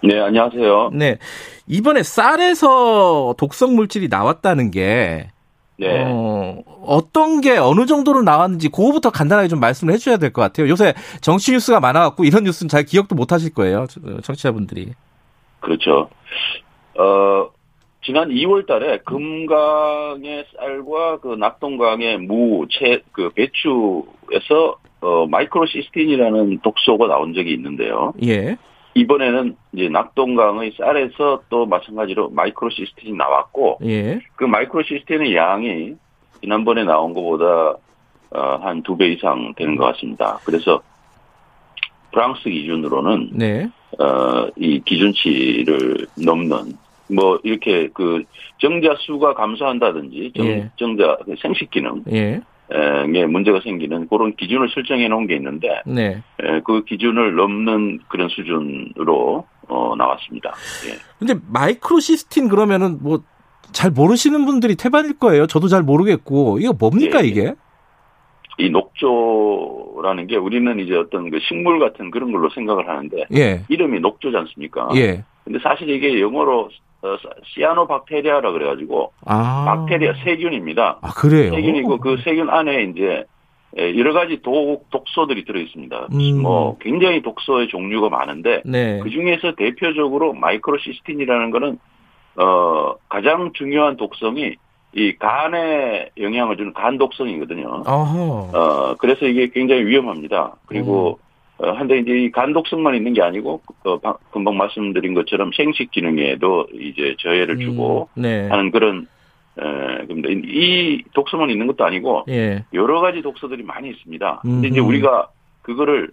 네, 안녕하세요. 네. 이번에 쌀에서 독성 물질이 나왔다는 게 네. 어, 어떤 게 어느 정도로 나왔는지 그거부터 간단하게 좀 말씀을 해주셔야 될 것 같아요. 요새 정치 뉴스가 많아갖고 이런 뉴스는 잘 기억도 못 하실 거예요. 청취자분들이. 그렇죠. 어, 지난 2월 달에 금강의 쌀과 그 낙동강의 무, 채, 그 배추에서 어, microcystin이라는 독소가 나온 적이 있는데요. 예. 이번에는 이제 낙동강의 쌀에서 또 마찬가지로 microcystin이 나왔고 예. 그 microcystin의 양이 지난번에 나온 것보다 어, 한두 배 이상 되는 것 같습니다. 그래서 프랑스 기준으로는 네. 어, 이 기준치를 넘는 뭐 이렇게 그 정자 수가 감소한다든지 정, 예. 정자 그 생식 기능 예. 에 문제가 생기는 그런 기준을 설정해 놓은 게 있는데 네. 에, 그 기준을 넘는 그런 수준으로 어, 나왔습니다. 예. 근데 마이크로시스틴 그러면은 뭐 잘 모르시는 분들이 태반일 거예요. 저도 잘 모르겠고 이거 뭡니까 예, 예. 이게? 이 녹조라는 게 우리는 이제 어떤 그 식물 같은 그런 걸로 생각을 하는데 예. 이름이 녹조지 않습니까? 예. 근데 사실 이게 영어로 어, 시아노박테리아라 그래가지고 아. 박테리아 세균입니다. 아 그래요? 세균이고 그 세균 안에 이제 여러 가지 독, 독소들이 들어 있습니다. 음. 뭐 굉장히 독소의 종류가 많은데 네. 그 중에서 대표적으로 마이크로시스틴이라는 거는 어 가장 중요한 독성이 이 간에 영향을 주는 간 독성이거든요. 어허. 어 그래서 이게 굉장히 위험합니다. 그리고 음. 어, 한데 이제 이 간독성만 있는 게 아니고 어, 금방 말씀드린 것처럼 생식 기능에도 이제 저해를 주고 음, 네. 하는 그런 에, 근데 이 독소만 있는 것도 아니고 예. 여러 가지 독소들이 많이 있습니다. 근데 이제 우리가 그거를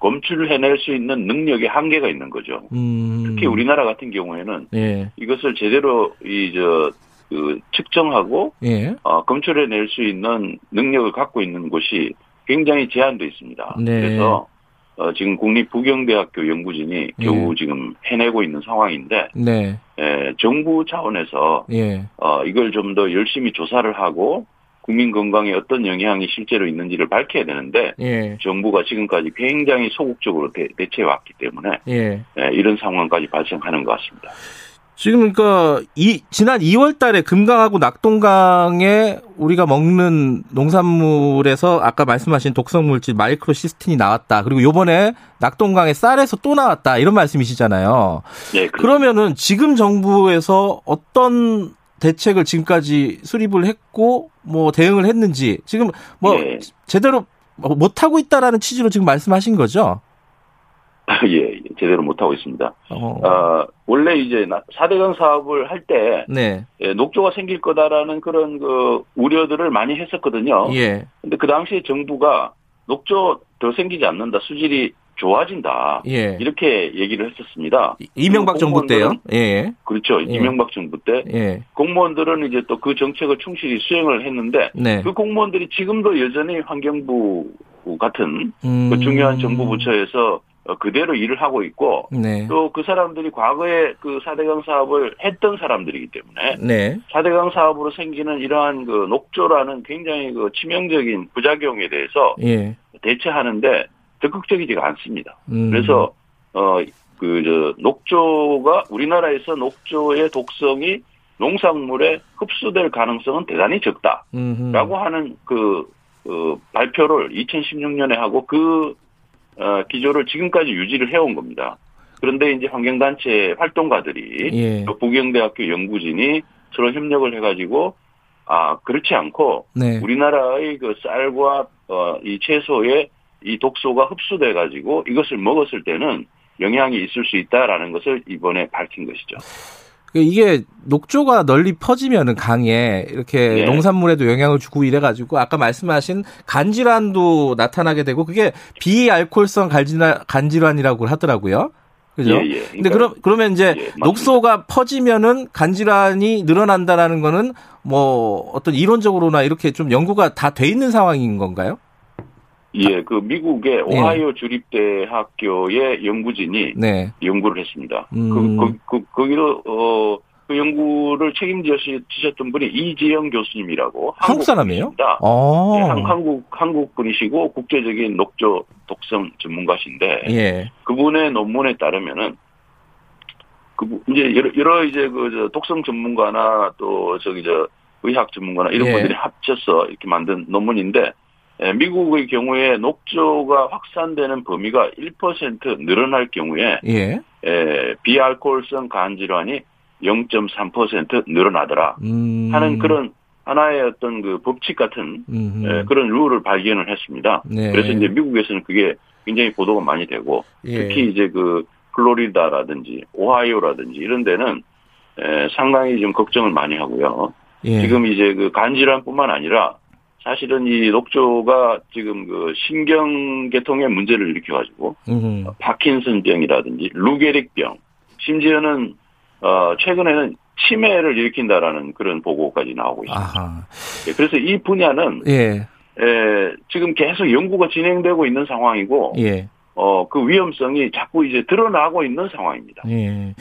검출해낼 수 있는 능력의 한계가 있는 거죠. 음. 특히 우리나라 같은 경우에는 예. 이것을 제대로 이저 그 측정하고 예. 어, 검출해낼 수 있는 능력을 갖고 있는 곳이 굉장히 제한돼 있습니다. 네. 그래서 어, 지금 국립부경대학교 연구진이 예. 겨우 지금 해내고 있는 상황인데 네. 에, 정부 차원에서 예. 어, 이걸 좀 더 열심히 조사를 하고 국민 건강에 어떤 영향이 실제로 있는지를 밝혀야 되는데 예. 정부가 지금까지 굉장히 소극적으로 대, 처해 왔기 때문에 예. 에, 이런 상황까지 발생하는 것 같습니다. 지금 그러니까 이 지난 2월 달에 금강하고 낙동강에 우리가 먹는 농산물에서 아까 말씀하신 독성 물질 마이크로시스틴이 나왔다. 그리고 요번에 낙동강에 쌀에서 또 나왔다. 이런 말씀이시잖아요. 네. 그러면은 지금 정부에서 어떤 대책을 지금까지 수립을 했고 뭐 대응을 했는지 지금 뭐 네. 제대로 못 하고 있다라는 취지로 지금 말씀하신 거죠? 예, 제대로 못하고 있습니다. 어. 어, 원래 이제 4대강 사업을 할 때, 네. 예, 녹조가 생길 거다라는 그런 그 우려들을 많이 했었거든요. 예. 근데 그 당시에 정부가 녹조 더 생기지 않는다, 수질이 좋아진다. 예. 이렇게 얘기를 했었습니다. 이명박 정부 때요? 예. 그렇죠. 예. 이명박 정부 때. 예. 공무원들은 이제 또 그 정책을 충실히 수행을 했는데, 네. 그 공무원들이 지금도 여전히 환경부 같은 음. 그 중요한 정부 부처에서 어, 그대로 일을 하고 있고 네. 또그 사람들이 과거에 그 4대강 사업을 했던 사람들이기 때문에 네. 4대강 사업으로 생기는 이러한 그 녹조라는 굉장히 그 치명적인 부작용에 대해서 예. 대처하는데 적극적이지가 않습니다. 음. 그래서 어그저 녹조가 우리나라에서 녹조의 독성이 농산물에 흡수될 가능성은 대단히 적다라고 음흠. 하는 그 어, 발표를 2016년에 하고 그 어, 기조를 지금까지 유지를 해온 겁니다. 그런데 이제 환경단체 활동가들이 예. 부경대학교 연구진이 서로 협력을 해가지고 아 그렇지 않고 네. 우리나라의 그 쌀과 어, 이 채소의 이 독소가 흡수돼 가지고 이것을 먹었을 때는 영향이 있을 수 있다라는 것을 이번에 밝힌 것이죠. 그 이게 녹조가 널리 퍼지면은 강에 이렇게 네. 농산물에도 영향을 주고 이래 가지고 아까 말씀하신 간질환도 나타나게 되고 그게 비알코올성 간질환, 간질환 이라고 하더라고요. 그죠? 예, 예. 그러니까, 근데 그럼 그러면 이제 예, 녹소가 퍼지면은 간질환이 늘어난다라는 거는 뭐 어떤 이론적으로나 이렇게 좀 연구가 다 돼 있는 상황인 건가요? 예, 그 미국의 네. 오하이오 주립대학교의 연구진이 네. 연구를 했습니다. 음. 그, 그, 그, 거기로, 어, 그 연구를 책임지셨던 분이 이지영 교수님이라고. 한국 사람이에요? 네, 한국, 한국 분이시고 국제적인 녹조 독성 전문가신데. 예. 그분의 논문에 따르면은 그, 이제 여러, 여러 이제 그, 저, 독성 전문가나 또 저기 저, 의학 전문가나 이런 예. 분들이 합쳐서 이렇게 만든 논문인데 예, 미국의 경우에 녹조가 확산되는 범위가 1% 늘어날 경우에 예. 예, 비알코올성 간 질환이 0.3% 늘어나더라 음. 하는 그런 하나의 어떤 그 법칙 같은 예, 그런 룰을 발견을 했습니다. 네. 그래서 이제 미국에서는 그게 굉장히 보도가 많이 되고 예. 특히 이제 그 플로리다라든지 오하이오라든지 이런 데는 예, 상당히 좀 걱정을 많이 하고요. 예. 지금 이제 그 간질환뿐만 아니라 사실은 이 녹조가 지금 그 신경계통의 문제를 일으켜가지고 음. 파킨슨병이라든지 루게릭병 심지어는 어 최근에는 치매를 일으킨다라는 그런 보고까지 나오고 있습니다. 예, 그래서 이 분야는 예. 에, 지금 계속 연구가 진행되고 있는 상황이고 예. 어 그 위험성이 자꾸 이제 드러나고 있는 상황입니다. 예.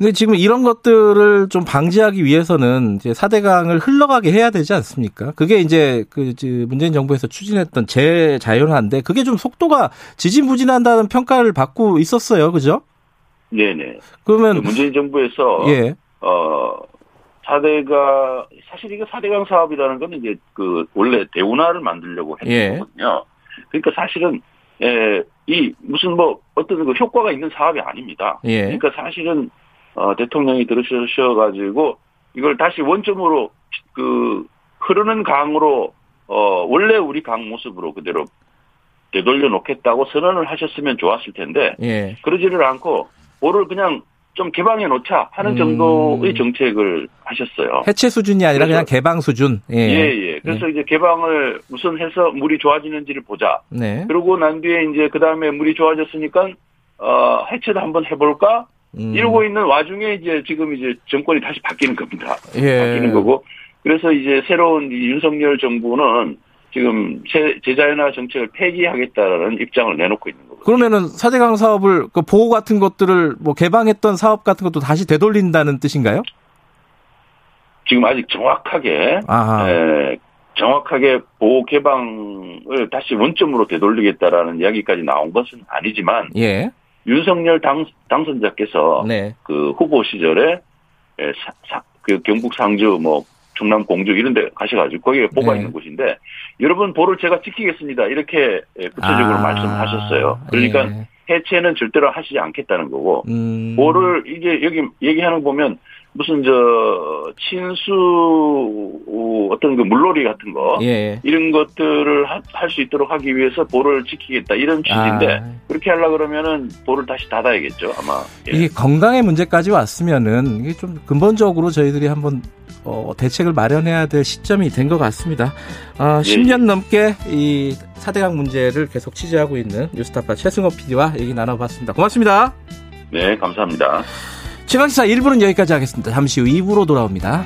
근데 지금 이런 것들을 좀 방지하기 위해서는 이제 4대강을 흘러가게 해야 되지 않습니까? 그게 이제 그 문재인 정부에서 추진했던 재자연화인데 그게 좀 속도가 지진부진한다는 평가를 받고 있었어요. 그죠? 네네. 그러면 그 문재인 정부에서 예. 어 4대가 사실 이거 4대강 사업이라는 건 이제 그 원래 대운하를 만들려고 했던 예. 거거든요. 그러니까 사실은 에, 이 무슨 뭐 어떤 그 효과가 있는 사업이 아닙니다. 예. 그러니까 사실은 어, 대통령이 들으셔가지고 이걸 다시 원점으로 그 흐르는 강으로 어, 원래 우리 강 모습으로 그대로 되돌려 놓겠다고 선언을 하셨으면 좋았을 텐데 예. 그러지를 않고 볼을 그냥 좀 개방해 놓자 하는 음. 정도의 정책을 하셨어요. 해체 수준이 아니라 그냥 개방 수준. 예, 예. 예. 그래서 예. 이제 개방을 우선 해서 물이 좋아지는지를 보자. 네. 그러고 난 뒤에 이제 그 다음에 물이 좋아졌으니까 어, 해체도 한번 해볼까? 음. 이러고 있는 와중에 이제 지금 이제 정권이 다시 바뀌는 겁니다. 예. 바뀌는 거고. 그래서 이제 새로운 윤석열 정부는 지금 제자연화 정책을 폐기하겠다라는 입장을 내놓고 있는 거죠. 그러면은 사대강 사업을 그 보호 같은 것들을 뭐 개방했던 사업 같은 것도 다시 되돌린다는 뜻인가요? 지금 아직 정확하게 에, 정확하게 보호 개방을 다시 원점으로 되돌리겠다라는 이야기까지 나온 것은 아니지만 예. 윤석열 당, 당선자께서 네. 그 후보 시절에 사, 사, 그 경북 상주 뭐 충남 공주 이런 데 가셔가지고 거기에 보가 네. 있는 곳인데 여러분 보를 제가 지키겠습니다 이렇게 구체적으로 아. 말씀하셨어요. 그러니까 네. 해체는 절대로 하시지 않겠다는 거고 음. 보를 이게 여기 얘기하는 거 보면 무슨 저 친수 어떤 그 물놀이 같은 거 예. 이런 것들을 할 수 있도록 하기 위해서 볼을 지키겠다 이런 취지인데 아. 그렇게 하려 그러면은 볼을 다시 닫아야겠죠 아마 예. 이게 건강의 문제까지 왔으면은 이게 좀 근본적으로 저희들이 한번 어, 대책을 마련해야 될 시점이 된 것 같습니다. 아, 10년 예. 넘게 이 사대강 문제를 계속 취재하고 있는 뉴스타파 최승호 PD와 얘기 나눠봤습니다. 고맙습니다. 네, 감사합니다. 최강시사 1부는 여기까지 하겠습니다. 잠시 후 2부로 돌아옵니다.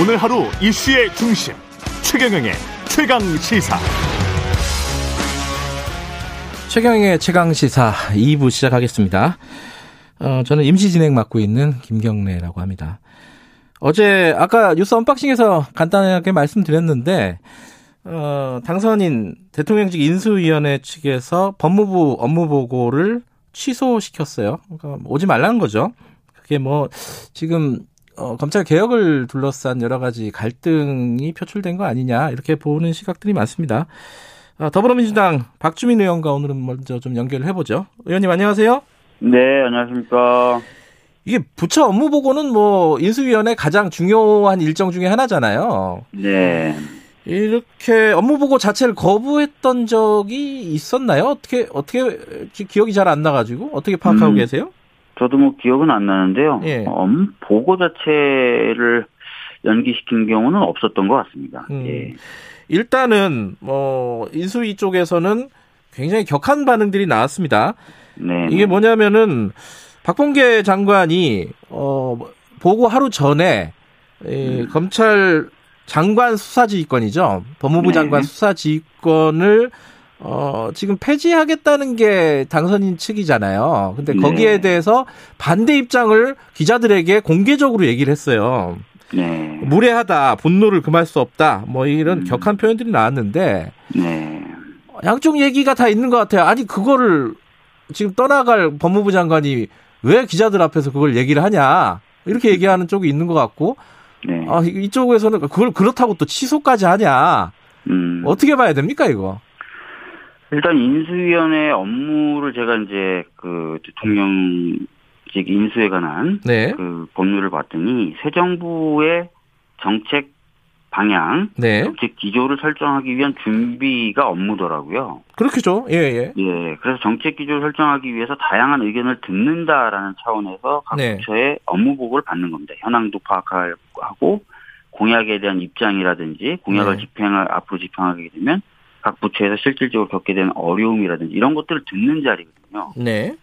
오늘 하루 이슈의 중심 최경영의 최강 시사. 최경영의 최강 시사 2부 시작하겠습니다. 어, 저는 임시 진행 맡고 있는 김경래라고 합니다. 어제 아까 뉴스 언박싱에서 간단하게 말씀드렸는데 어, 당선인 대통령직 인수위원회 측에서 법무부 업무 보고를 취소시켰어요. 그러니까 오지 말라는 거죠. 그게 뭐 지금 어, 검찰 개혁을 둘러싼 여러 가지 갈등이 표출된 거 아니냐 이렇게 보는 시각들이 많습니다. 아, 더불어민주당 박주민 의원과 오늘은 먼저 좀 연결을 해보죠. 의원님 안녕하세요. 네, 안녕하십니까. 이게 부처 업무 보고는 뭐 인수위원회 가장 중요한 일정 중에 하나잖아요. 네. 이렇게 업무 보고 자체를 거부했던 적이 있었나요? 어떻게 어떻게 기억이 잘 안 나가지고 어떻게 파악하고 음, 계세요? 저도 뭐 기억은 안 나는데요. 예. 업무 보고 자체를 연기시킨 경우는 없었던 것 같습니다. 음. 예. 일단은 뭐 인수위 쪽에서는 굉장히 격한 반응들이 나왔습니다. 네. 이게 뭐냐면은 박봉계 장관이 어 보고 하루 전에 음. 검찰 장관 수사지휘권이죠. 법무부 네. 장관 수사지휘권을 어, 지금 폐지하겠다는 게 당선인 측이잖아요. 근데 네. 거기에 대해서 반대 입장을 기자들에게 공개적으로 얘기를 했어요. 네. 무례하다, 분노를 금할 수 없다, 뭐 이런 음. 격한 표현들이 나왔는데, 네. 양쪽 얘기가 다 있는 것 같아요. 아니, 그거를 지금 떠나갈 법무부 장관이 왜 기자들 앞에서 그걸 얘기를 하냐, 이렇게 얘기하는 쪽이 있는 것 같고, 네. 아, 이쪽에서는 그걸 그렇다고 또 취소까지 하냐, 음. 어떻게 봐야 됩니까, 이거? 일단 인수위원회 업무를 제가 이제 그 대통령 즉 인수에 관한 네. 그 법률을 봤더니 새 정부의 정책 방향, 네. 정책 기조를 설정하기 위한 준비가 업무더라고요. 그렇겠죠. 예, 예. 예. 그래서 정책 기조를 설정하기 위해서 다양한 의견을 듣는다라는 차원에서 각 네. 부처의 업무 보고를 받는 겁니다. 현황도 파악하고 공약에 대한 입장이라든지 공약을 네. 집행할 앞으로 집행하게 되면 각 부처에서 실질적으로 겪게 되는 어려움이라든지 이런 것들을 듣는 자리거든요. 네.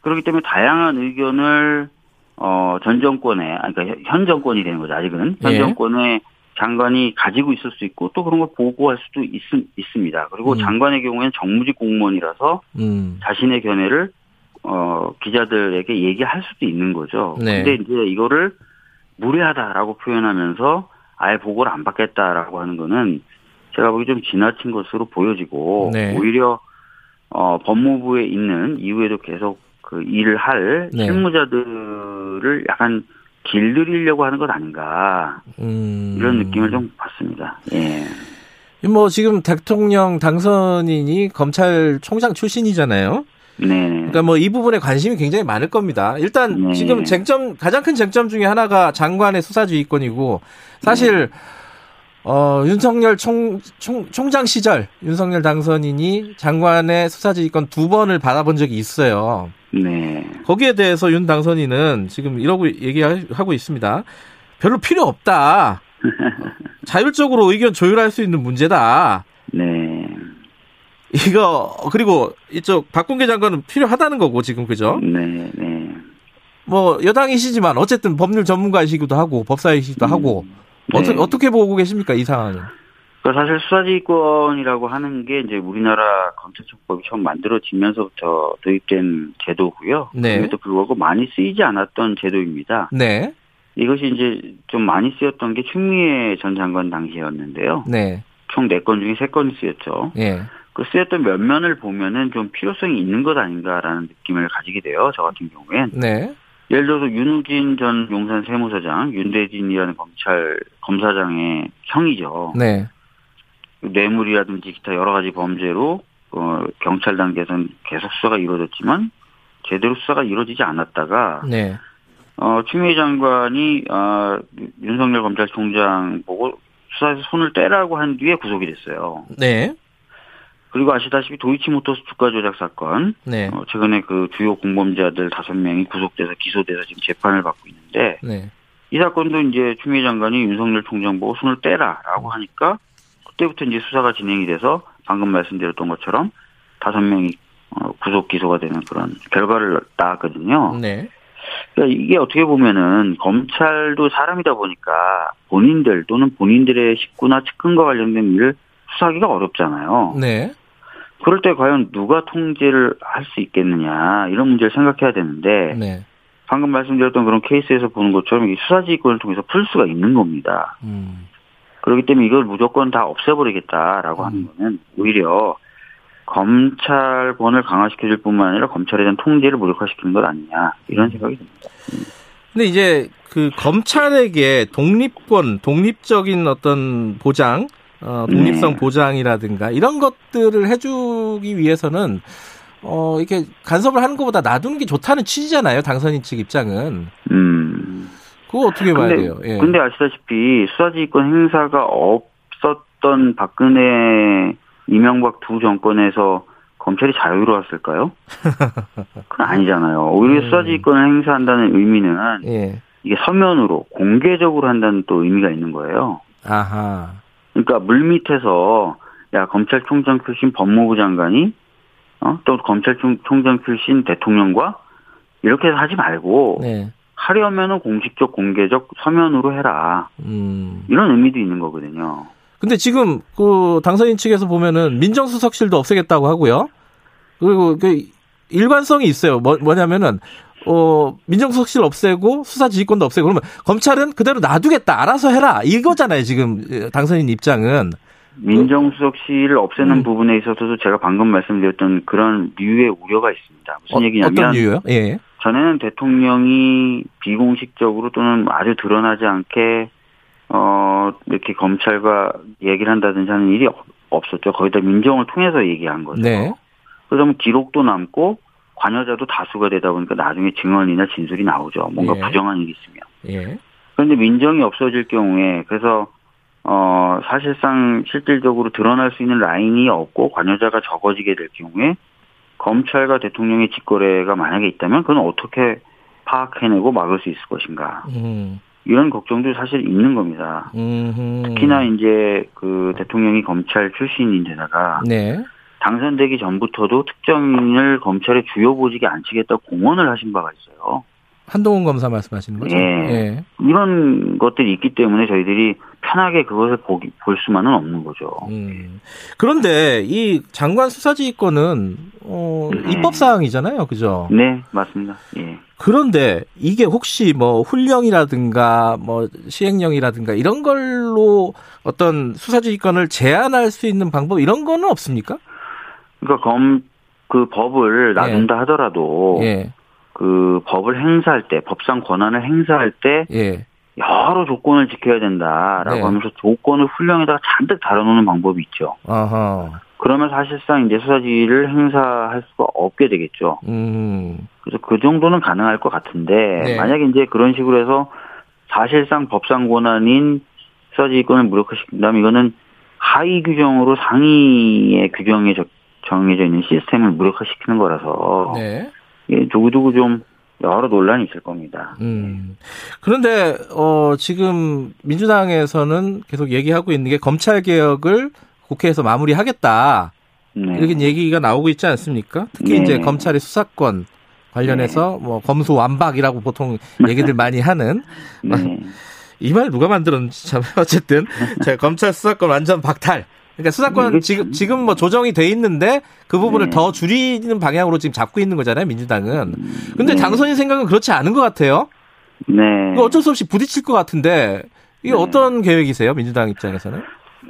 그렇기 때문에 다양한 의견을 어, 전 정권에, 그러니까 현 정권이 되는 거죠, 아직은. 현 예. 정권의 장관이 가지고 있을 수 있고 또 그런 걸 보고할 수도 있, 있습니다. 그리고 음. 장관의 경우에는 정무직 공무원이라서 음. 자신의 견해를 어, 기자들에게 얘기할 수도 있는 거죠. 네. 근데 이제 이거를 무례하다라고 표현하면서 아예 보고를 안 받겠다라고 하는 거는 제가 보기 좀 지나친 것으로 보여지고 네. 오히려 어, 법무부에 있는 이후에도 계속 그 일을 할 네. 실무자들을 약간 길들이려고 하는 것 아닌가 음. 이런 느낌을 좀 받습니다. 예. 뭐 지금 대통령 당선인이 검찰총장 출신이잖아요. 네. 그러니까 뭐 이 부분에 관심이 굉장히 많을 겁니다. 일단 네. 지금 쟁점 가장 큰 쟁점 중에 하나가 장관의 수사주의권이고 사실 네. 어, 윤석열 총, 총, 총장 시절 윤석열 당선인이 장관의 수사지휘권 두 번을 받아본 적이 있어요. 네. 거기에 대해서 윤 당선인은 지금 이러고 얘기하고 있습니다. 별로 필요 없다. 자율적으로 의견 조율할 수 있는 문제다. 네. 이거 그리고 이쪽 박근계 장관은 필요하다는 거고 지금 그죠? 네, 네. 뭐 여당이시지만 어쨌든 법률 전문가이시기도 하고 법사이시기도 음. 하고 네. 어떻게, 어떻게 보고 계십니까, 이 상황은? 그러니까 사실 수사지휘권이라고 하는 게 이제 우리나라 검찰청법이 처음 만들어지면서부터 도입된 제도고요. 네. 그럼에도 불구하고 많이 쓰이지 않았던 제도입니다. 네. 이것이 이제 좀 많이 쓰였던 게 추미애 전 장관 당시였는데요. 네. 총 4건 중에 3건이 쓰였죠. 네. 그 쓰였던 면면을 보면은 좀 필요성이 있는 것 아닌가라는 느낌을 가지게 돼요. 저 같은 경우엔. 네. 예를 들어서 윤우진 전 용산 세무서장, 윤대진이라는 검찰 검사장의 형이죠. 네. 뇌물이라든지 기타 여러 가지 범죄로 어, 경찰 단계에서는 계속 수사가 이루어졌지만 제대로 수사가 이루어지지 않았다가 네. 어, 추미애 장관이 어, 윤석열 검찰총장 보고 수사에서 손을 떼라고 한 뒤에 구속이 됐어요. 네. 그리고 아시다시피 도이치모터스 주가 조작 사건, 네. 어, 최근에 그 주요 공범자들 다섯 명이 구속돼서 기소돼서 지금 재판을 받고 있는데 네. 이 사건도 이제 추미애 장관이 윤석열 총장 보고 손을 떼라라고 하니까 그때부터 이제 수사가 진행이 돼서 방금 말씀드렸던 것처럼 다섯 명이 어, 구속 기소가 되는 그런 결과를 낳았거든요. 네. 그러니까 이게 어떻게 보면은 검찰도 사람이다 보니까 본인들 또는 본인들의 식구나 측근과 관련된 일을 수사하기가 어렵잖아요. 네. 그럴 때 과연 누가 통제를 할 수 있겠느냐 이런 문제를 생각해야 되는데 네. 방금 말씀드렸던 그런 케이스에서 보는 것처럼 이 수사지휘권을 통해서 풀 수가 있는 겁니다. 음. 그렇기 때문에 이걸 무조건 다 없애버리겠다라고 음. 하는 거는 오히려 검찰권을 강화시켜줄 뿐만 아니라 검찰에 대한 통제를 무력화시키는 것 아니냐 이런 생각이 듭니다. 음. 근데 이제 그 검찰에게 독립권, 독립적인 어떤 보장, 어, 독립성 네. 보장이라든가 이런 것들을 해주기 위해서는 어, 이렇게 간섭을 하는 것보다 놔두는 게 좋다는 취지잖아요. 당선인 측 입장은. 음. 그거 어떻게 봐야 근데, 돼요? 예. 근데 아시다시피 수사지휘권 행사가 없었던 박근혜, 이명박 두 정권에서 검찰이 자유로웠을까요? 그건 아니잖아요. 오히려 음. 수사지휘권을 행사한다는 의미는 예. 이게 서면으로 공개적으로 한다는 또 의미가 있는 거예요. 아하. 그러니까 물밑에서 야 검찰총장 출신 법무부 장관이 어? 또 검찰총장 출신 대통령과 이렇게 하지 말고 네. 하려면은 공식적 공개적 서면으로 해라. 음. 이런 의미도 있는 거거든요. 근데 지금 그 당선인 측에서 보면은 민정수석실도 없애겠다고 하고요. 그리고 그 일관성이 있어요. 뭐, 뭐냐면은 어, 민정수석실 없애고 수사지휘권도 없애고 그러면 검찰은 그대로 놔두겠다. 알아서 해라. 이거잖아요. 지금 당선인 입장은. 민정수석실을 없애는 음. 부분에 있어서도 제가 방금 말씀드렸던 그런 류의 우려가 있습니다. 무슨 어, 얘기냐면 어떤 류요? 예. 전에는 대통령이 비공식적으로 또는 아주 드러나지 않게 어 이렇게 검찰과 얘기를 한다든지 하는 일이 없었죠. 거의 다 민정을 통해서 얘기한 거죠. 네. 그러면 기록도 남고 관여자도 다수가 되다 보니까 나중에 증언이나 진술이 나오죠. 뭔가 예. 부정한 일이 있으면. 예. 그런데 민정이 없어질 경우에 그래서 어 사실상 실질적으로 드러날 수 있는 라인이 없고 관여자가 적어지게 될 경우에 검찰과 대통령의 직거래가 만약에 있다면 그건 어떻게 파악해내고 막을 수 있을 것인가. 음. 이런 걱정도 사실 있는 겁니다. 음흠. 특히나 이제 그 대통령이 검찰 출신인데다가 네. 당선되기 전부터도 특정인을 검찰의 주요 보직에 앉히겠다고 공언을 하신 바가 있어요. 한동훈 검사 말씀하시는 거죠? 예. 예. 이런 것들이 있기 때문에 저희들이 편하게 그것을 보기, 볼 수만은 없는 거죠. 음. 그런데 이 장관 수사지휘권은 어, 네. 입법 사항이잖아요, 그죠? 네, 맞습니다. 예. 그런데 이게 혹시 뭐 훈령이라든가 뭐 시행령이라든가 이런 걸로 어떤 수사지휘권을 제한할 수 있는 방법 이런 거는 없습니까? 그러니까 검 그 법을 놔둔다 예. 하더라도 예. 그 법을 행사할 때 법상 권한을 행사할 때 예. 여러 조건을 지켜야 된다라고 네. 하면서 조건을 훈령에다가 잔뜩 달아놓는 방법이 있죠. 아하. 그러면 사실상 이제 수사지휘를 행사할 수가 없게 되겠죠. 음. 그래서 그 정도는 가능할 것 같은데 네. 만약에 이제 그런 식으로 해서 사실상 법상 권한인 수사지휘권을 무력화시킨다면 이거는 하위 규정으로 상위의 규정에 정해져 있는 시스템을 무력화시키는 거라서 네. 예, 두고두고 좀 여러 논란이 있을 겁니다. 음. 그런데 어 지금 민주당에서는 계속 얘기하고 있는 게 검찰 개혁을 국회에서 마무리하겠다. 네. 이렇게 얘기가 나오고 있지 않습니까? 특히 네. 이제 검찰의 수사권 관련해서 네. 뭐 검수 완박이라고 보통 얘기들 많이 하는 네. 이말 누가 만들었는지 참 어쨌든 제가 검찰 수사권 완전 박탈 그러니까 수사권 지금 지금 뭐 조정이 돼 있는데 그 부분을 네. 더 줄이는 방향으로 지금 잡고 있는 거잖아요 민주당은. 근데 네. 당선인 생각은 그렇지 않은 것 같아요. 네. 어쩔 수 없이 부딪힐 것 같은데 이게 네. 어떤 계획이세요 민주당 입장에서는?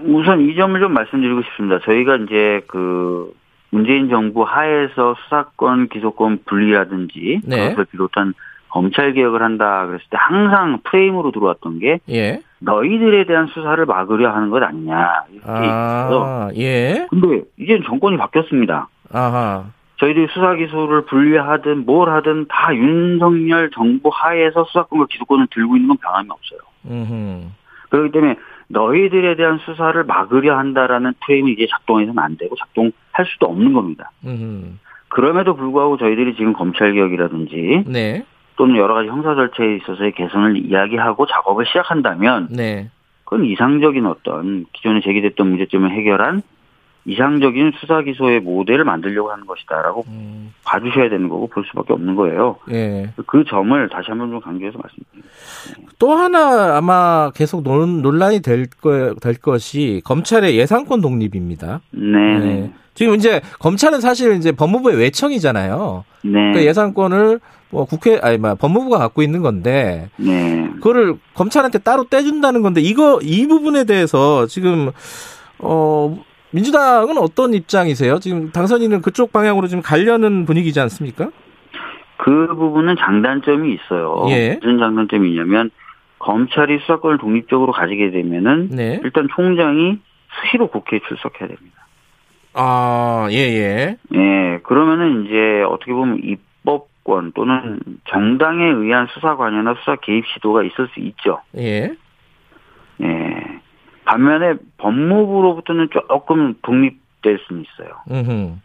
우선 이 점을 좀 말씀드리고 싶습니다. 저희가 이제 그 문재인 정부 하에서 수사권 기소권 분리라든지 네. 그것을 비롯한 검찰 개혁을 한다 그랬을 때 항상 프레임으로 들어왔던 게 예. 너희들에 대한 수사를 막으려 하는 것 아니냐 이렇게 아, 있어요. 예. 근데 이제 정권이 바뀌었습니다. 아하. 저희들이 수사 기소를 분리하든 뭘 하든 다 윤석열 정부 하에서 수사권과 기소권을 들고 있는 건 변함이 없어요. 음흠. 그렇기 때문에 너희들에 대한 수사를 막으려 한다라는 프레임이 이제 작동해서는 안 되고 작동할 수도 없는 겁니다. 음흠. 그럼에도 불구하고 저희들이 지금 검찰 개혁이라든지 네. 또는 여러 가지 형사 절차에 있어서의 개선을 이야기하고 작업을 시작한다면 네. 그건 이상적인 어떤 기존에 제기됐던 문제점을 해결한 이상적인 수사 기소의 모델을 만들려고 하는 것이다라고 음. 봐주셔야 되는 거고 볼 수밖에 없는 거예요. 예. 그 점을 다시 한번 좀 강조해서 말씀드립니다. 네. 또 하나 아마 계속 논란이 될, 거, 될 것이 검찰의 예산권 독립입니다. 네. 네. 지금 이제 검찰은 사실 이제 법무부의 외청이잖아요. 네. 그러니까 예산권을 뭐 국회 아니 뭐 법무부가 갖고 있는 건데 네. 그거를 검찰한테 따로 떼준다는 건데 이거 이 부분에 대해서 지금 어 민주당은 어떤 입장이세요? 지금 당선인은 그쪽 방향으로 지금 가려는 분위기지 않습니까? 그 부분은 장단점이 있어요. 예. 무슨 장단점이 있냐면 검찰이 수사권을 독립적으로 가지게 되면은 네. 일단 총장이 수시로 국회에 출석해야 됩니다. 아, 예, 예. 예, 그러면은 이제 어떻게 보면 입법권 또는 정당에 의한 수사 관여나 수사 개입 시도가 있을 수 있죠. 예. 예. 반면에 법무부로부터는 조금 독립될 수는 있어요.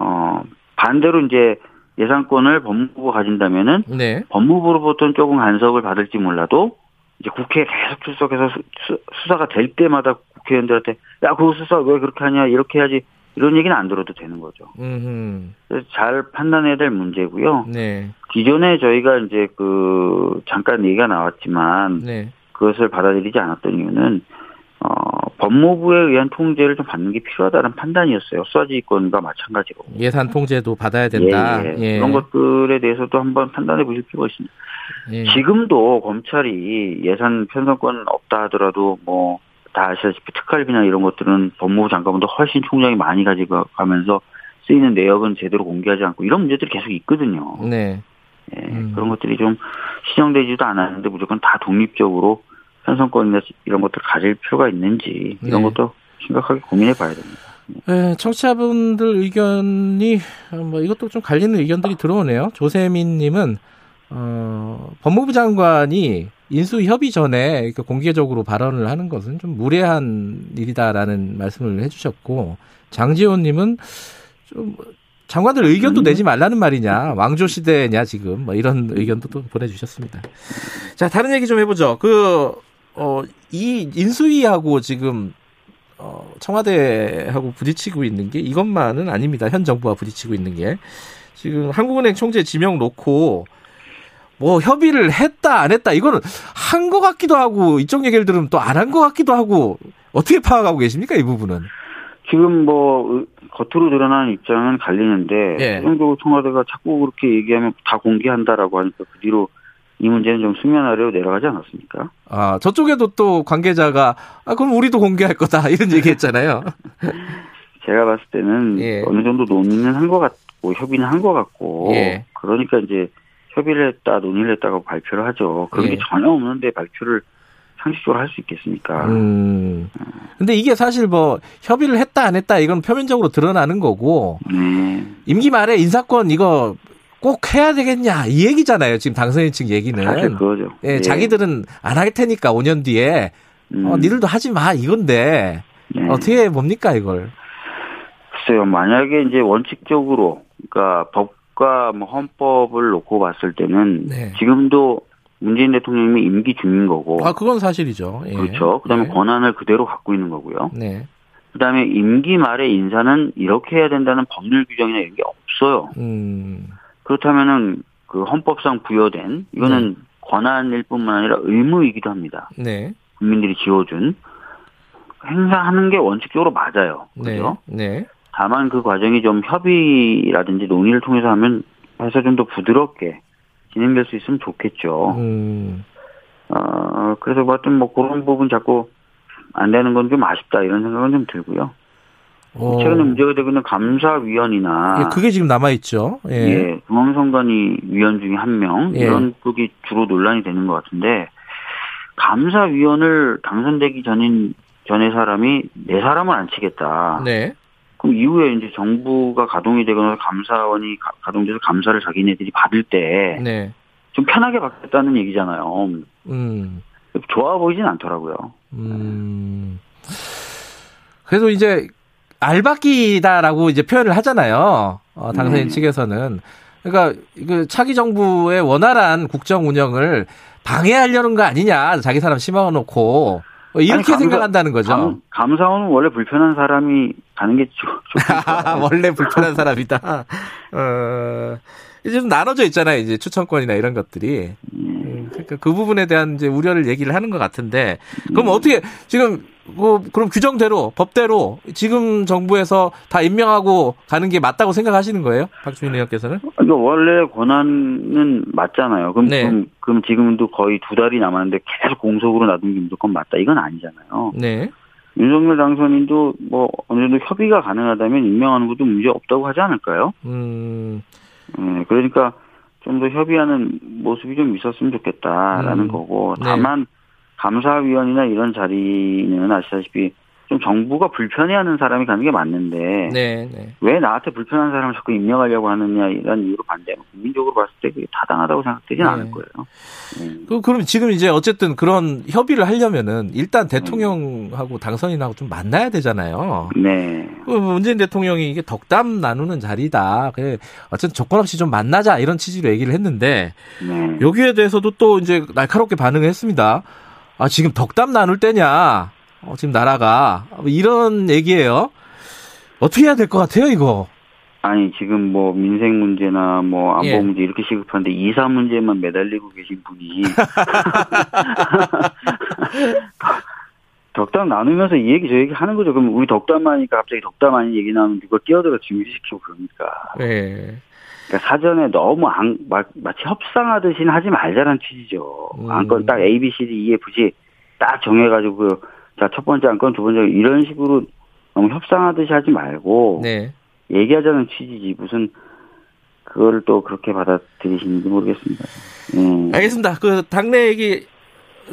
어, 반대로 이제 예산권을 법무부가 가진다면은 네. 법무부로부터는 조금 간섭을 받을지 몰라도 이제 국회에 계속 출석해서 수, 사가 될 때마다 국회의원들한테 야그 수사 왜 그렇게 하냐 이렇게 해야지 이런 얘기는 안 들어도 되는 거죠. 그래서 잘 판단해야 될 문제고요. 네. 기존에 저희가 이제 그 잠깐 얘기가 나왔지만 네. 그것을 받아들이지 않았던 이유는 어, 법무부에 의한 통제를 좀 받는 게 필요하다는 판단이었어요. 수사지휘권과 마찬가지로. 예산 통제도 받아야 된다. 예, 예. 예. 그런 것들에 대해서도 한번 판단해 보실 필요가 있습니다. 예. 지금도 검찰이 예산 편성권 없다 하더라도 뭐 다 아시다시피 특활비나 이런 것들은 법무부 장관보다 훨씬 총장이 많이 가지고 가면서 쓰이는 내역은 제대로 공개하지 않고 이런 문제들이 계속 있거든요. 네. 예, 음. 그런 것들이 좀 시정되지도 않았는데 무조건 다 독립적으로 편성권이나 이런 것들 가질 필요가 있는지 이런 네. 것도 심각하게 고민해 봐야 됩니다. 네, 청취자분들 의견이 뭐 이것도 좀 갈리는 의견들이 들어오네요. 조세민님은 어, 법무부 장관이 인수 협의 전에 공개적으로 발언을 하는 것은 좀 무례한 일이다라는 말씀을 해주셨고 장지호님은 좀 장관들 의견도 음. 내지 말라는 말이냐 왕조 시대냐 지금 뭐 이런 의견도 또 보내주셨습니다. 자 다른 얘기 좀 해보죠. 그 어, 이 인수위하고 지금 어, 청와대하고 부딪히고 있는 게 이것만은 아닙니다. 현 정부와 부딪히고 있는 게 지금 한국은행 총재 지명 놓고 뭐 협의를 했다 안 했다 이거는 한 것 같기도 하고 이쪽 얘기를 들으면 또 안 한 것 같기도 하고 어떻게 파악하고 계십니까 이 부분은? 지금 뭐 겉으로 드러나는 입장은 갈리는데 예. 정도 청와대가 자꾸 그렇게 얘기하면 다 공개한다라고 하니까 그 뒤로 이 문제는 좀 수면 아래로 내려가지 않았습니까? 아, 저쪽에도 또 관계자가, 아, 그럼 우리도 공개할 거다, 이런 얘기 했잖아요. 제가 봤을 때는 예. 어느 정도 논의는 한 것 같고, 협의는 한 것 같고, 예. 그러니까 이제 협의를 했다, 논의를 했다고 발표를 하죠. 그런 예. 게 전혀 없는데 발표를 상식적으로 할 수 있겠습니까? 음. 근데 이게 사실 뭐 협의를 했다 안 했다 이건 표면적으로 드러나는 거고 네. 임기 말에 인사권 이거 꼭 해야 되겠냐 이 얘기잖아요. 지금 당선인 측 얘기는. 사실 그거죠. 예, 예. 자기들은 안 할 테니까 5년 뒤에 음. 어, 니들도 하지 마 이건데 네. 어떻게 뭡니까 이걸? 글쎄요. 만약에 이제 원칙적으로 그러니까 법과 뭐 헌법을 놓고 봤을 때는 네. 지금도 문재인 대통령이 임기 중인 거고. 아 그건 사실이죠. 예. 그렇죠. 그다음에 네. 권한을 그대로 갖고 있는 거고요. 네. 그다음에 임기 말에 인사는 이렇게 해야 된다는 법률 규정이나 이런 게 없어요. 음. 그렇다면은 그 헌법상 부여된 이거는 네. 권한일 뿐만 아니라 의무이기도 합니다. 네. 국민들이 지어준 행사하는 게 원칙적으로 맞아요. 그죠? 네. 네. 다만 그 과정이 좀 협의라든지 논의를 통해서 하면 해서 좀 더 부드럽게 진행될 수 있으면 좋겠죠. 음. 어, 그래서 하여튼 뭐 그런 부분 자꾸 안 되는 건 좀 아쉽다 이런 생각은 좀 들고요. 어. 최근에 문제가 되고 있는 감사위원이나 예, 그게 지금 남아 있죠. 예. 예 중앙선관위 위원 중에 한 명, 예. 이런 쪽이 주로 논란이 되는 것 같은데 감사위원을 당선되기 전인 전에 사람이 네 사람을 안 치겠다. 네. 그럼 이후에 이제 정부가 가동이 되거나 감사원이 가동돼서 감사를 자기네들이 받을 때 네. 좀 편하게 받겠다는 얘기잖아요. 음. 좋아 보이진 않더라고요. 음. 그래서 이제 알박기다라고 이제 표현을 하잖아요. 어, 당선인 음. 측에서는. 그러니까 그 차기 정부의 원활한 국정 운영을 방해하려는 거 아니냐. 자기 사람 심어 놓고. 뭐 이렇게 아니, 생각한다는 거죠. 감, 사원은 원래 불편한 사람이 가는 게 좋, 원래 불편한 사람이다. 어, 이제 좀 나눠져 있잖아요. 이제 추천권이나 이런 것들이. 음, 그러니까 그 부분에 대한 이제 우려를 얘기를 하는 것 같은데. 그럼 음. 어떻게 지금 뭐 그럼 규정대로 법대로 지금 정부에서 다 임명하고 가는 게 맞다고 생각하시는 거예요, 박주민 의원께서는? 그러니까 원래 권한은 맞잖아요. 그럼, 네. 그럼, 그럼 지금도 거의 두 달이 남았는데 계속 공석으로 놔둔 게 무조건 맞다 이건 아니잖아요. 네. 윤석열 당선인도 뭐 어느 정도 협의가 가능하다면 임명하는 것도 문제 없다고 하지 않을까요? 음. 네, 그러니까 좀 더 협의하는 모습이 좀 있었으면 좋겠다라는 음. 거고 네. 다만 네. 감사위원이나 이런 자리는 아시다시피 좀 정부가 불편해하는 사람이 가는 게 맞는데 네, 네. 왜 나한테 불편한 사람을 자꾸 임명하려고 하느냐 이런 이유로 반대하면 국민적으로 봤을 때 그게 타당하다고 생각되지는 네. 않을 거예요. 네. 그, 그럼 지금 이제 어쨌든 그런 협의를 하려면은 일단 대통령하고 당선인하고 좀 만나야 되잖아요. 네. 그 문재인 대통령이 이게 덕담 나누는 자리다. 그 어쨌든 조건 없이 좀 만나자 이런 취지로 얘기를 했는데 네. 여기에 대해서도 또 이제 날카롭게 반응을 했습니다. 아 지금 덕담 나눌 때냐? 어, 지금 나라가 뭐 이런 얘기예요. 어떻게 해야 될 것 같아요, 이거? 아니 지금 뭐 민생 문제나 뭐 안보 예. 문제 이렇게 시급한데 이사 문제만 매달리고 계신 분이 덕담 나누면서 이 얘기 저 얘기 하는 거죠. 그럼 우리 덕담 하니까 갑자기 덕담 아닌 얘기 나오면 누가 끼어들어 준비시키고 그러니까. 네. 그러니까 사전에 너무 안, 마, 마치 협상하듯이는 하지 말자는 취지죠. 음. 안건 딱 A, B, C, D, E, F, G 딱 정해가지고 그 자, 첫 번째 안건, 두 번째 이런 식으로 너무 협상하듯이 하지 말고 네. 얘기하자는 취지지 무슨 그거를 또 그렇게 받아들이시는지 모르겠습니다. 음. 알겠습니다. 그 당내 얘기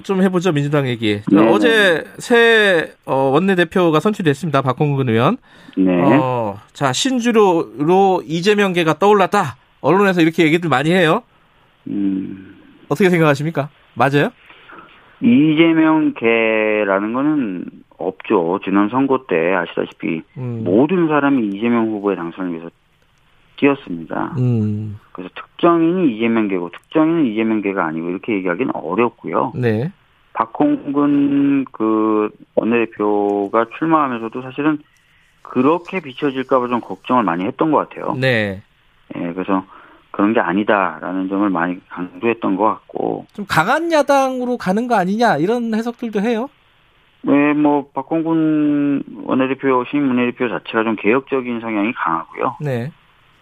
좀 해보죠 민주당 얘기. 네, 어제 네. 새 어, 원내 대표가 선출됐습니다. 박홍근 의원. 네. 어, 자 신주로로 이재명계가 떠올랐다. 언론에서 이렇게 얘기들 많이 해요. 음. 어떻게 생각하십니까? 맞아요? 이재명 개라는 거는 없죠. 지난 선거 때 아시다시피 음. 모든 사람이 이재명 후보의 당선을 위해서 뛰었습니다. 음. 그래서 특정인이 이재명 개고 특정인은 이재명 개가 아니고 이렇게 얘기하기는 어렵고요. 네. 박홍근 그 원내대표가 출마하면서도 사실은 그렇게 비춰질까봐 좀 걱정을 많이 했던 것 같아요. 네. 예, 그래서 그런 게 아니다라는 점을 많이 강조했던 것 같고 좀 강한 야당으로 가는 거 아니냐 이런 해석들도 해요. 네, 뭐 박홍근 원내대표 신임 원내대표 자체가 좀 개혁적인 성향이 강하고요. 네.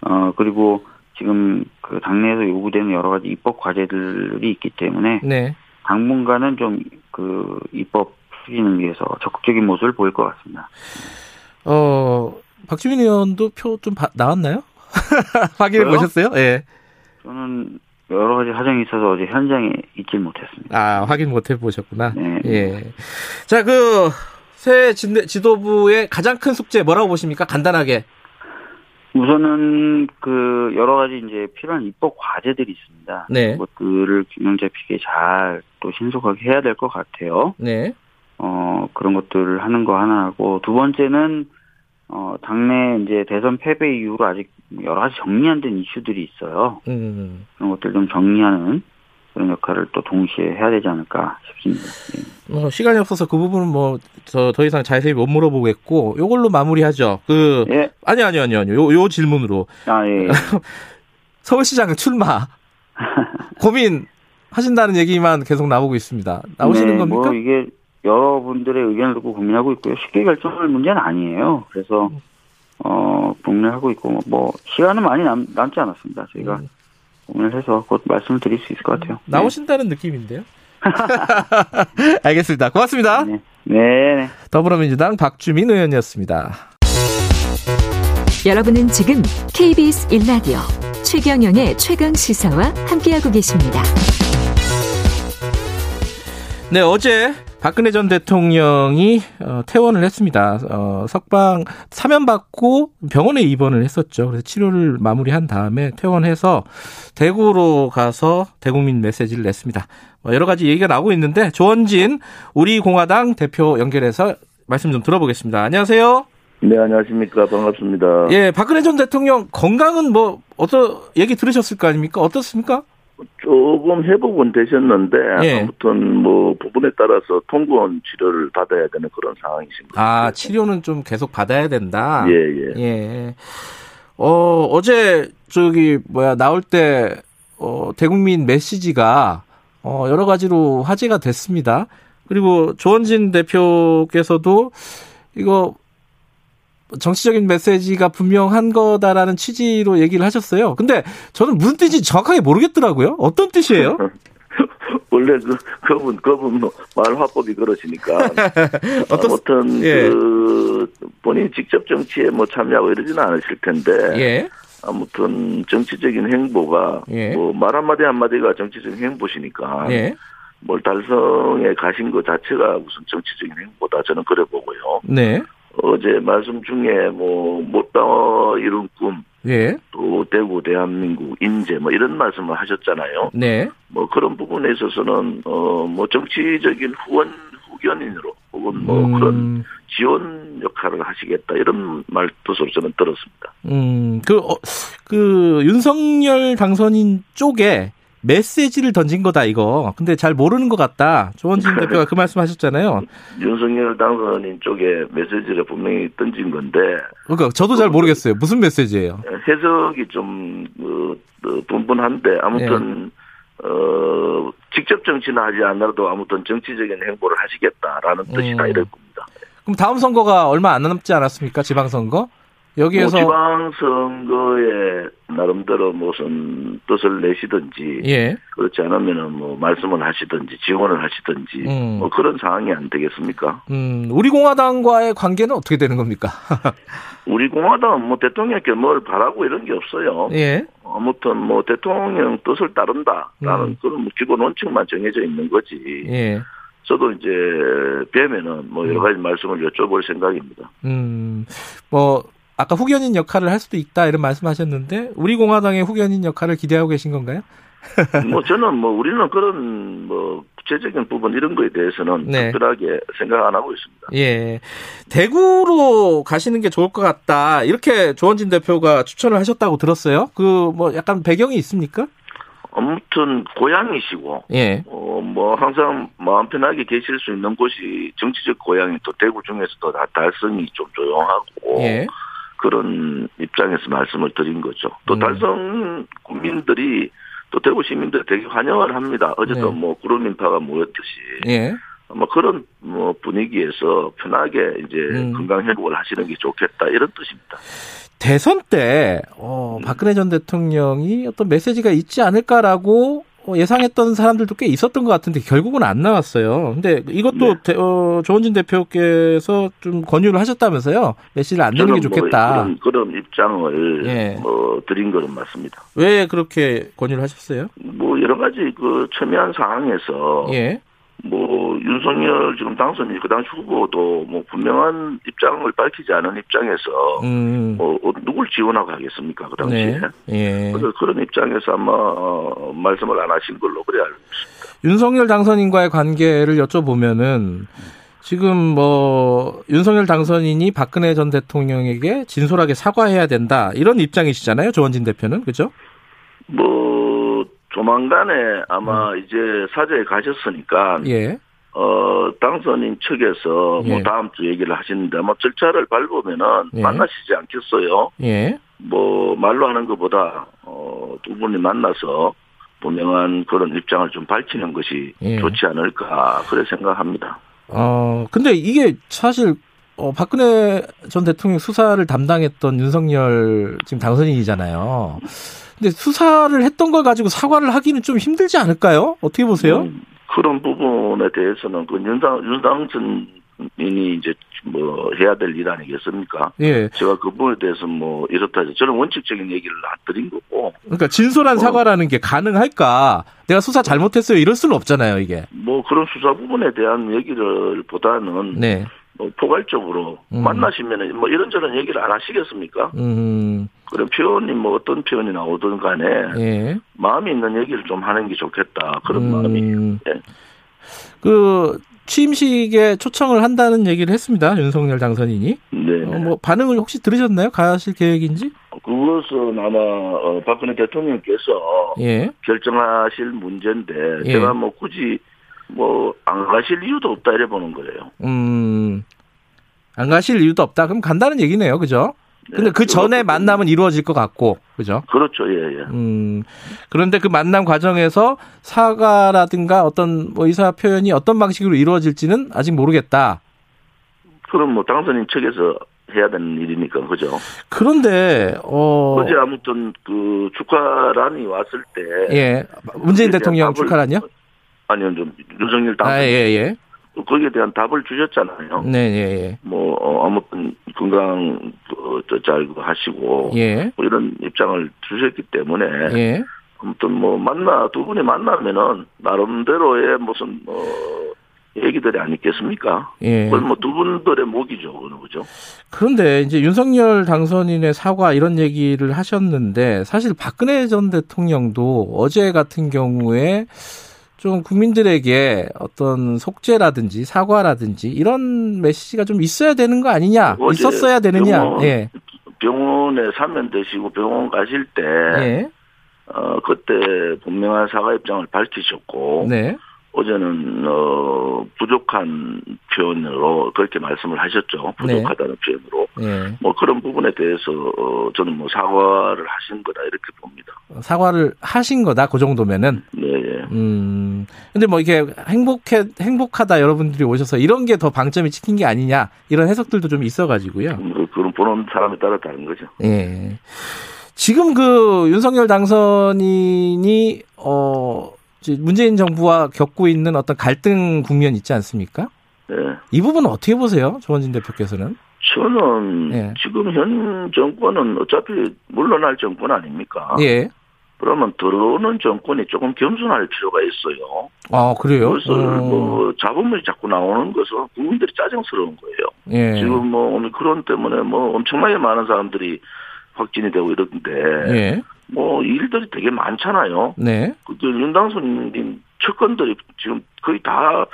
어 그리고 지금 그 당내에서 요구되는 여러 가지 입법 과제들이 있기 때문에 네. 당분간은 좀 그 입법 추진을 위해서 적극적인 모습을 보일 것 같습니다. 어 박주민 의원도 표 좀 나왔나요? 확인해 저요? 보셨어요? 예. 네. 저는 여러 가지 사정이 있어서 어제 현장에 있지 못했습니다. 아, 확인 못 해보셨구나. 네. 예. 자, 그, 새 지도부의 가장 큰 숙제 뭐라고 보십니까? 간단하게. 우선은 그 여러 가지 이제 필요한 입법 과제들이 있습니다. 네. 그것들을 균형 잡히게 잘 또 신속하게 해야 될 것 같아요. 네. 어, 그런 것들을 하는 거 하나 하고 두 번째는 어, 당내 이제 대선 패배 이후로 아직 여러 가지 정리 안 된 이슈들이 있어요. 음. 그런 것들 좀 정리하는 그런 역할을 또 동시에 해야 되지 않을까 싶습니다. 네. 뭐 시간이 없어서 그 부분은 뭐저더 이상 자세히 못 물어보겠고 요걸로 마무리하죠. 그 예. 아니 아니 아니 아니 요, 요 질문으로 아 예. 서울시장 출마 고민 하신다는 얘기만 계속 나오고 있습니다. 나오시는 네, 뭐 겁니까? 뭐 이게 여러분들의 의견을 듣고 고민하고 있고요. 쉽게 결정할 문제는 아니에요. 그래서 어 고민을 하고 있고 뭐 시간은 많이 남, 남지 않았습니다. 저희가 음. 고민을 해서 곧 말씀을 드릴 수 있을 것 같아요. 음, 나오신다는 네. 느낌인데요. 알겠습니다. 고맙습니다. 네. 네. 더불어민주당 박주민 의원이었습니다. 여러분은 지금 KBS 1라디오 최경영의 최강 시사와 함께하고 계십니다. 네, 어제 박근혜 전 대통령이 어, 퇴원을 했습니다. 어, 석방 사면 받고 병원에 입원을 했었죠. 그래서 치료를 마무리한 다음에 퇴원해서 대구로 가서 대국민 메시지를 냈습니다. 뭐 여러 가지 얘기가 나오고 있는데 조원진 우리 공화당 대표 연결해서 말씀 좀 들어보겠습니다. 안녕하세요. 네, 안녕하십니까. 반갑습니다. 예, 박근혜 전 대통령 건강은 뭐 어떤 얘기 들으셨을 거 아닙니까? 어떻습니까? 조금 회복은 되셨는데 예. 아무튼 뭐 부분에 따라서 통보원 치료를 받아야 되는 그런 상황이십니다. 아 치료는 좀 계속 받아야 된다. 예예. 예. 예. 어 어제 저기 뭐야 나올 때 어, 대국민 메시지가 어, 여러 가지로 화제가 됐습니다. 그리고 조원진 대표께서도 이거 정치적인 메시지가 분명한 거다라는 취지로 얘기를 하셨어요. 근데 저는 무슨 뜻인지 정확하게 모르겠더라고요. 어떤 뜻이에요? 원래 그 그분 그분 뭐말 화법이 그러시니까 어떤, 아무튼 예. 그 본인이 직접 정치에 뭐 참여하고 이러지는 않으실 텐데 예. 아무튼 정치적인 행보가 예. 뭐 말 한마디 한마디가 정치적인 행보시니까 예. 뭘 달성에 가신 것 자체가 무슨 정치적인 행보다 저는 그래 보고요. 네. 어제 말씀 중에 뭐 못다 이룬 꿈, 예. 또 대구 대한민국 인재 뭐 이런 말씀을 하셨잖아요. 네. 뭐 그런 부분에 있어서는 어뭐 정치적인 후원 후견인으로 혹은 뭐 음. 그런 지원 역할을 하시겠다 이런 말뜻으로 저는 들었습니다. 음, 그, 어, 그 윤석열 당선인 쪽에 메시지를 던진 거다 이거. 근데 잘 모르는 것 같다. 조원진 대표가 그 말씀하셨잖아요. 윤석열 당선인 쪽에 메시지를 분명히 던진 건데. 그러니까 저도 잘 모르겠어요. 무슨 메시지예요? 해석이 좀 어, 어, 분분한데 아무튼 네. 어, 직접 정치는 하지 않아도 아무튼 정치적인 행보를 하시겠다라는 뜻이다 음. 이럴 겁니다. 그럼 다음 선거가 얼마 안 남지 않았습니까? 지방선거? 여기에서 뭐 지방선거에 나름대로 무슨 뜻을 내시든지 예. 그렇지 않으면은 뭐 말씀을 하시든지 지원을 하시든지 음. 뭐 그런 상황이 안 되겠습니까? 음, 우리 공화당과의 관계는 어떻게 되는 겁니까? 우리 공화당은 뭐 대통령께 뭘 바라고 이런 게 없어요. 예. 아무튼 뭐 대통령 뜻을 따른다라는 음. 그런 뭐 기본 원칙만 정해져 있는 거지. 예. 저도 이제 뵈면은 뭐 여러 음. 가지 말씀을 여쭤볼 생각입니다. 음, 뭐 아까 후견인 역할을 할 수도 있다 이런 말씀하셨는데 우리 공화당의 후견인 역할을 기대하고 계신 건가요? 뭐 저는 뭐 우리는 그런 뭐 구체적인 부분 이런 거에 대해서는 네. 특별하게 생각 안 하고 있습니다. 예. 대구로 가시는 게 좋을 것 같다. 이렇게 조원진 대표가 추천을 하셨다고 들었어요. 그 뭐 약간 배경이 있습니까? 아무튼 고향이시고 예. 어, 뭐 항상 마음 편하게 계실 수 있는 곳이 정치적 고향이 또 대구 중에서도 다 달성이 좀 조용하고 예. 그런 입장에서 말씀을 드린 거죠. 또 음. 달성 국민들이 또 대구 시민들 되게 환영을 합니다. 어제도 네. 뭐 구름 인파가 모였듯이. 예. 뭐 그런 뭐 분위기에서 편하게 이제 음. 건강 회복을 하시는 게 좋겠다 이런 뜻입니다. 대선 때 어, 음. 박근혜 전 대통령이 어떤 메시지가 있지 않을까라고 어, 예상했던 사람들도 꽤 있었던 것 같은데 결국은 안 나왔어요. 근데 이것도 네. 대, 어, 조원진 대표께서 좀 권유를 하셨다면서요? 메시지를 안 내는 게 좋겠다. 뭐 그런, 그런 입장을 예. 뭐 드린 것은 맞습니다. 왜 그렇게 권유를 하셨어요? 뭐 여러 가지 그 첨예한 상황에서 예. 뭐 윤석열 지금 당선인 그 당시 후보도 뭐 분명한 입장을 밝히지 않은 입장에서 음. 뭐 누굴 지원하고 하겠습니까 그 당시에 네. 예. 그래서 그런 입장에서 아마 어, 말씀을 안 하신 걸로 그래 알고 있습니다. 윤석열 당선인과의 관계를 여쭤보면은 지금 뭐 윤석열 당선인이 박근혜 전 대통령에게 진솔하게 사과해야 된다 이런 입장이시잖아요 조원진 대표는 그죠? 뭐 조만간에 아마 음. 이제 사저에 가셨으니까 예. 어 당선인 측에서 뭐 예. 뭐 다음 주 얘기를 하시는데 아마 절차를 밟으면은 예. 만나시지 않겠어요. 예. 뭐 말로 하는 것보다 어 두 분이 만나서 분명한 그런 입장을 좀 밝히는 것이 예. 좋지 않을까 그래 생각합니다. 어 근데 이게 사실 어, 박근혜 전 대통령 수사를 담당했던 윤석열 지금 당선인이잖아요. 근데 수사를 했던 걸 가지고 사과를 하기는 좀 힘들지 않을까요? 어떻게 보세요? 음, 그런 부분에 대해서는 그 윤당 윤당선인이 이제 뭐 해야 될 일 아니겠습니까? 예. 제가 그 부분에 대해서 뭐 이렇다 저는 원칙적인 얘기를 안 드린 거고. 그러니까 진솔한 어. 사과라는 게 가능할까? 내가 수사 잘못했어요 이럴 수는 없잖아요 이게. 뭐 그런 수사 부분에 대한 얘기를 보다는 네. 뭐 포괄적으로 음. 만나시면은 뭐 이런저런 얘기를 안 하시겠습니까? 음. 그럼 표현이 뭐 어떤 표현이 나오든 간에 예. 마음이 있는 얘기를 좀 하는 게 좋겠다 그런 음. 마음이. 예. 그 취임식에 초청을 한다는 얘기를 했습니다 윤석열 당선인이. 네. 어, 뭐 반응을 혹시 들으셨나요? 가실 계획인지? 그것은 아마 어, 박근혜 대통령께서 예. 결정하실 문제인데 예. 제가 뭐 굳이 뭐 안 가실 이유도 없다 이래 보는 거예요. 음. 안 가실 이유도 없다. 그럼 간다는 얘기네요. 그죠? 근데 네, 그 전에 만남은 이루어질 것 같고, 그죠? 그렇죠, 예, 예. 음, 그런데 그 만남 과정에서 사과라든가 어떤 뭐 의사 표현이 어떤 방식으로 이루어질지는 아직 모르겠다. 그럼 뭐 당선인 측에서 해야 되는 일이니까, 그죠? 그런데, 어. 어제 아무튼 그 축하란이 왔을 때. 예. 문재인 대통령 축하란이요? 아니요, 좀 윤석열 당선. 아, 예, 예. 거기에 대한 답을 주셨잖아요. 네, 예, 예. 뭐 어, 아무튼 건강 잘 하시고 예. 뭐 이런 입장을 주셨기 때문에 예. 아무튼 뭐 만나 두 분이 만나면은 나름대로의 무슨 뭐 얘기들이 아니겠습니까? 예. 그건 뭐두 분들의 목이죠, 그죠? 그런데 이제 윤석열 당선인의 사과 이런 얘기를 하셨는데 사실 박근혜 전 대통령도 어제 같은 경우에 좀 국민들에게 어떤 속죄라든지 사과라든지 이런 메시지가 좀 있어야 되는 거 아니냐? 있었어야 되느냐? 병원, 예. 병원에 사면 되시고 병원 가실 때 예. 어, 그때 분명한 사과 입장을 밝히셨고 네. 어제는 어 부족한 표현으로 그렇게 말씀을 하셨죠. 부족하다는 네. 표현으로. 네. 뭐 그런 부분에 대해서 어 저는 뭐 사과를 하신 거다 이렇게 봅니다. 사과를 하신 거다 그 정도면은. 네. 예. 음. 근데 뭐 이게 행복해 행복하다 여러분들이 오셔서 이런 게 더 방점이 찍힌 게 아니냐 이런 해석들도 좀 있어가지고요. 음, 그런 보는 사람에 따라 다른 거죠. 예. 지금 그 윤석열 당선인이 어 문재인 정부와 겪고 있는 어떤 갈등 국면 있지 않습니까? 네. 이 부분은 어떻게 보세요, 조원진 대표께서는? 저는 예. 지금 현 정권은 어차피 물러날 정권 아닙니까? 예. 그러면 들어오는 정권이 조금 겸손할 필요가 있어요. 아 그래요? 그래서 음. 뭐 자본물이 자꾸 나오는 것은 국민들이 짜증스러운 거예요. 예. 지금 뭐 오미크론 때문에 뭐 엄청나게 많은 사람들이 확진이 되고 이러는데 예. 뭐 일들이 되게 많잖아요. 네. 그 윤당선님 측근들이 지금 거의 다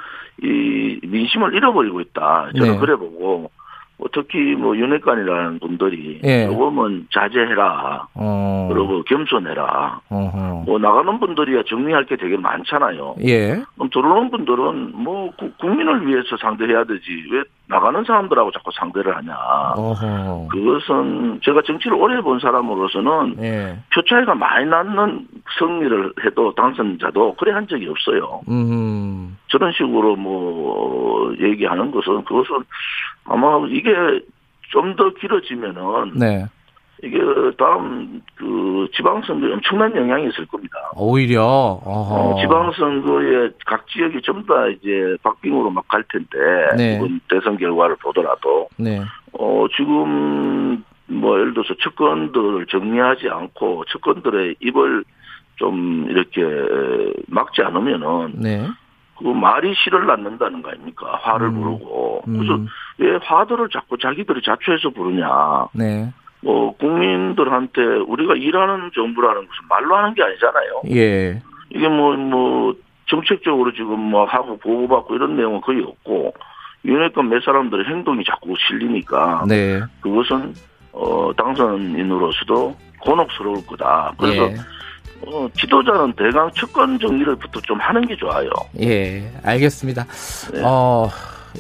이 민심을 잃어버리고 있다. 저는 네. 그래 보고 뭐 특히 뭐 윤핵관이라는 분들이 예. 조금은 자제해라. 어. 그리고 겸손해라. 어허. 뭐 나가는 분들이야 정리할 게 되게 많잖아요. 예. 그럼 들어오는 분들은 뭐 국민을 위해서 상대해야 되지 왜 나가는 사람들하고 자꾸 상대를 하냐. 어허. 그것은 제가 정치를 오래 본 사람으로서는 예. 표 차이가 많이 나는 승리를 해도 당선자도 그래 한 적이 없어요. 음. 저런 식으로 뭐 얘기하는 것은 그것은 아마 이게 좀 더 길어지면은 네. 이게 다음 그 지방선거에 엄청난 영향이 있을 겁니다. 오히려 어, 지방선거에 각 지역이 전부 다 이제 박빙으로 막 갈 텐데 네. 이번 대선 결과를 보더라도 네. 어 지금 뭐 예를 들어서 측근들을 정리하지 않고 측근들의 입을 좀 이렇게 막지 않으면은 네. 그 말이 실을 낳는다는 거 아닙니까? 화를 음. 부르고. 그래서 음. 왜 화들을 자꾸 자기들이 자초해서 부르냐. 네. 뭐 국민들한테 우리가 일하는 정부라는 것은 말로 하는 게 아니잖아요. 예. 이게 뭐뭐 뭐 정책적으로 지금 뭐 하고 보고받고 이런 내용은 거의 없고 윤핵관 몇 사람들의 행동이 자꾸 실리니까 네. 그것은 어 당선인으로서도 곤혹스러울 거다. 그래서 예. 어, 지도자는 대강 측권 정리를부터 좀 하는 게 좋아요. 예, 알겠습니다. 네. 어,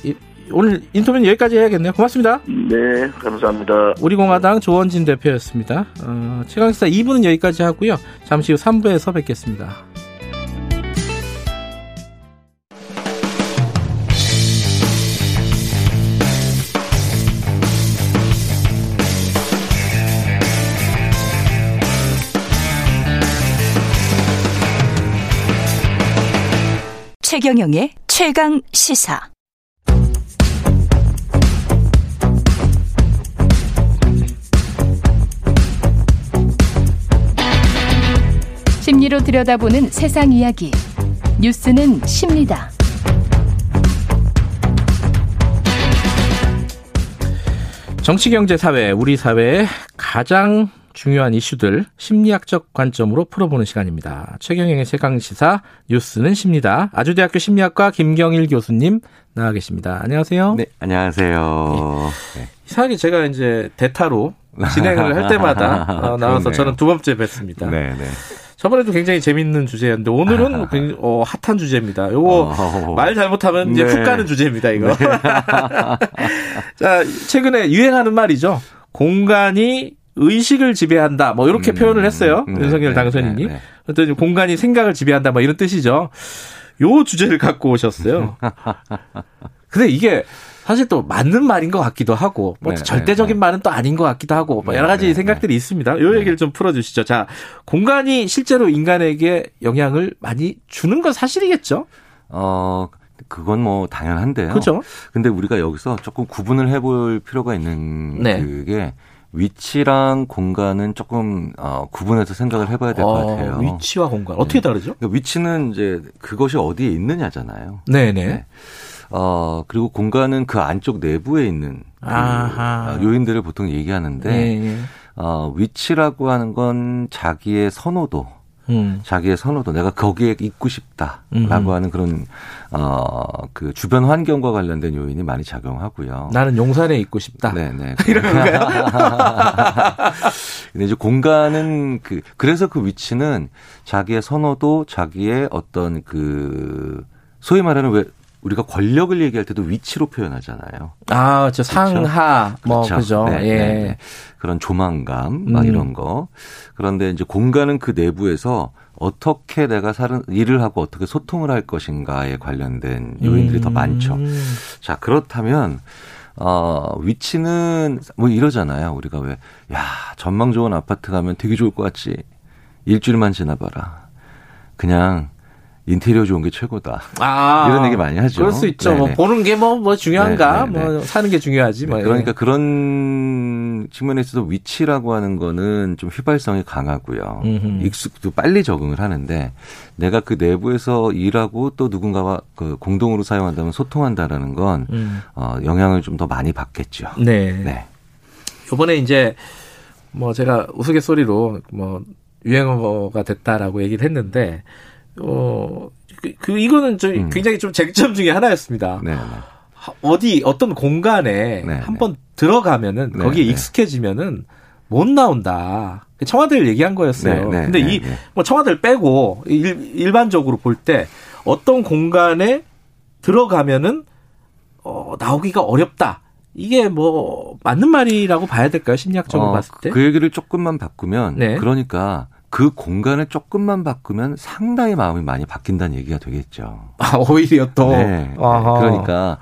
이, 오늘 인터뷰는 여기까지 해야겠네요. 고맙습니다. 네, 감사합니다. 우리공화당 조원진 대표였습니다. 어, 최강시사 2부는 여기까지 하고요. 잠시 후 3부에서 뵙겠습니다. 최경영의 최강 시사. 심리로 들여다보는 세상 이야기. 뉴스는 십니다. 정치, 경제, 사회, 우리 사회의 가장 중요한 이슈들 심리학적 관점으로 풀어보는 시간입니다. 최경영의 최강시사 뉴스는 십니다. 아주대학교 심리학과 김경일 교수님 나와 계십니다. 안녕하세요. 네, 안녕하세요. 네. 이상하게 제가 이제 대타로 진행을 할 때마다 어, 나와서 저는 두 번째 뵀습니다. 네, 네. 저번에도 굉장히 재밌는 주제였는데 오늘은 굉장히 어, 핫한 주제입니다. 요거 어, 말 잘못하면 이제 네. 훅 가는 주제입니다. 이거. 네. 자 최근에 유행하는 말이죠. 공간이 의식을 지배한다. 뭐 이렇게 음, 표현을 했어요. 음, 윤석열 네, 당선인이. 네, 네. 공간이 생각을 지배한다. 뭐 이런 뜻이죠. 요 주제를 갖고 오셨어요. 근데 이게 사실 또 맞는 말인 것 같기도 하고 뭐 네, 절대적인 네, 말은 또 아닌 것 같기도 하고 뭐 여러 가지 생각들이 있습니다. 요 얘기를 좀 풀어주시죠. 자, 공간이 실제로 인간에게 영향을 많이 주는 건 사실이겠죠? 어. 그건 뭐 당연한데요. 그죠? 근데 우리가 여기서 조금 구분을 해볼 필요가 있는 네. 그게 위치랑 공간은 조금 어, 구분해서 생각을 해봐야 될것 어, 같아요. 위치와 공간 어떻게 네. 다르죠? 그러니까 위치는 이제 그것이 어디에 있느냐잖아요. 네네. 네. 어 그리고 공간은 그 안쪽 내부에 있는 그 요인들을 보통 얘기하는데 네. 어, 위치라고 하는 건 자기의 선호도 음. 자기의 선호도 내가 거기에 있고 싶다라고 음. 하는 그런 어 그 주변 환경과 관련된 요인이 많이 작용하고요. 나는 용산에 있고 싶다. 네네. 이런 거요. 근데 이제 공간은 그 그래서 그 위치는 자기의 선호도, 자기의 어떤 그 소위 말하는 왜 우리가 권력을 얘기할 때도 위치로 표현하잖아요. 아, 저 상하 뭐 그렇죠. 그죠. 네, 예. 네, 네. 그런 조망감 막 음. 이런 거. 그런데 이제 공간은 그 내부에서 어떻게 내가 사는 일을 하고 어떻게 소통을 할 것인가에 관련된 요인들이 음. 더 많죠. 자, 그렇다면 어, 위치는 뭐 이러잖아요. 우리가 왜, 야, 전망 좋은 아파트 가면 되게 좋을 것 같지. 일주일만 지나봐라. 그냥 인테리어 좋은 게 최고다. 아, 이런 얘기 많이 하죠. 그럴 수 있죠. 뭐 네네. 뭐 보는 게 뭐뭐 뭐 중요한가? 네네네. 뭐 사는 게 중요하지. 뭐. 그러니까 그런 측면에서도 위치라고 하는 거는 좀 휘발성이 강하고요. 음흠. 익숙도 빨리 적응을 하는데 내가 그 내부에서 일하고 또 누군가와 그 공동으로 사용한다면 소통한다라는 건 음. 어, 영향을 좀 더 많이 받겠죠. 네. 네. 이번에 이제 뭐 제가 우스갯소리로 뭐 유행어가 됐다라고 얘기를 했는데 어, 그, 그 이거는 저 음. 굉장히 좀 쟁점 중에 하나였습니다. 네, 네. 어디 어떤 공간에 네, 한번 네. 들어가면은 네, 거기에 네. 익숙해지면은 못 나온다. 청와대를 얘기한 거였어요. 근데 이 뭐 청와대를 빼고 일, 일반적으로 볼 때 어떤 공간에 들어가면은 어, 나오기가 어렵다. 이게 뭐 맞는 말이라고 봐야 될까요? 심리학적으로 어, 봤을 때? 그 얘기를 조금만 바꾸면 그러니까 그 공간을 조금만 바꾸면 상당히 마음이 많이 바뀐다는 얘기가 되겠죠. 아, 오히려 또. 네. 아하. 그러니까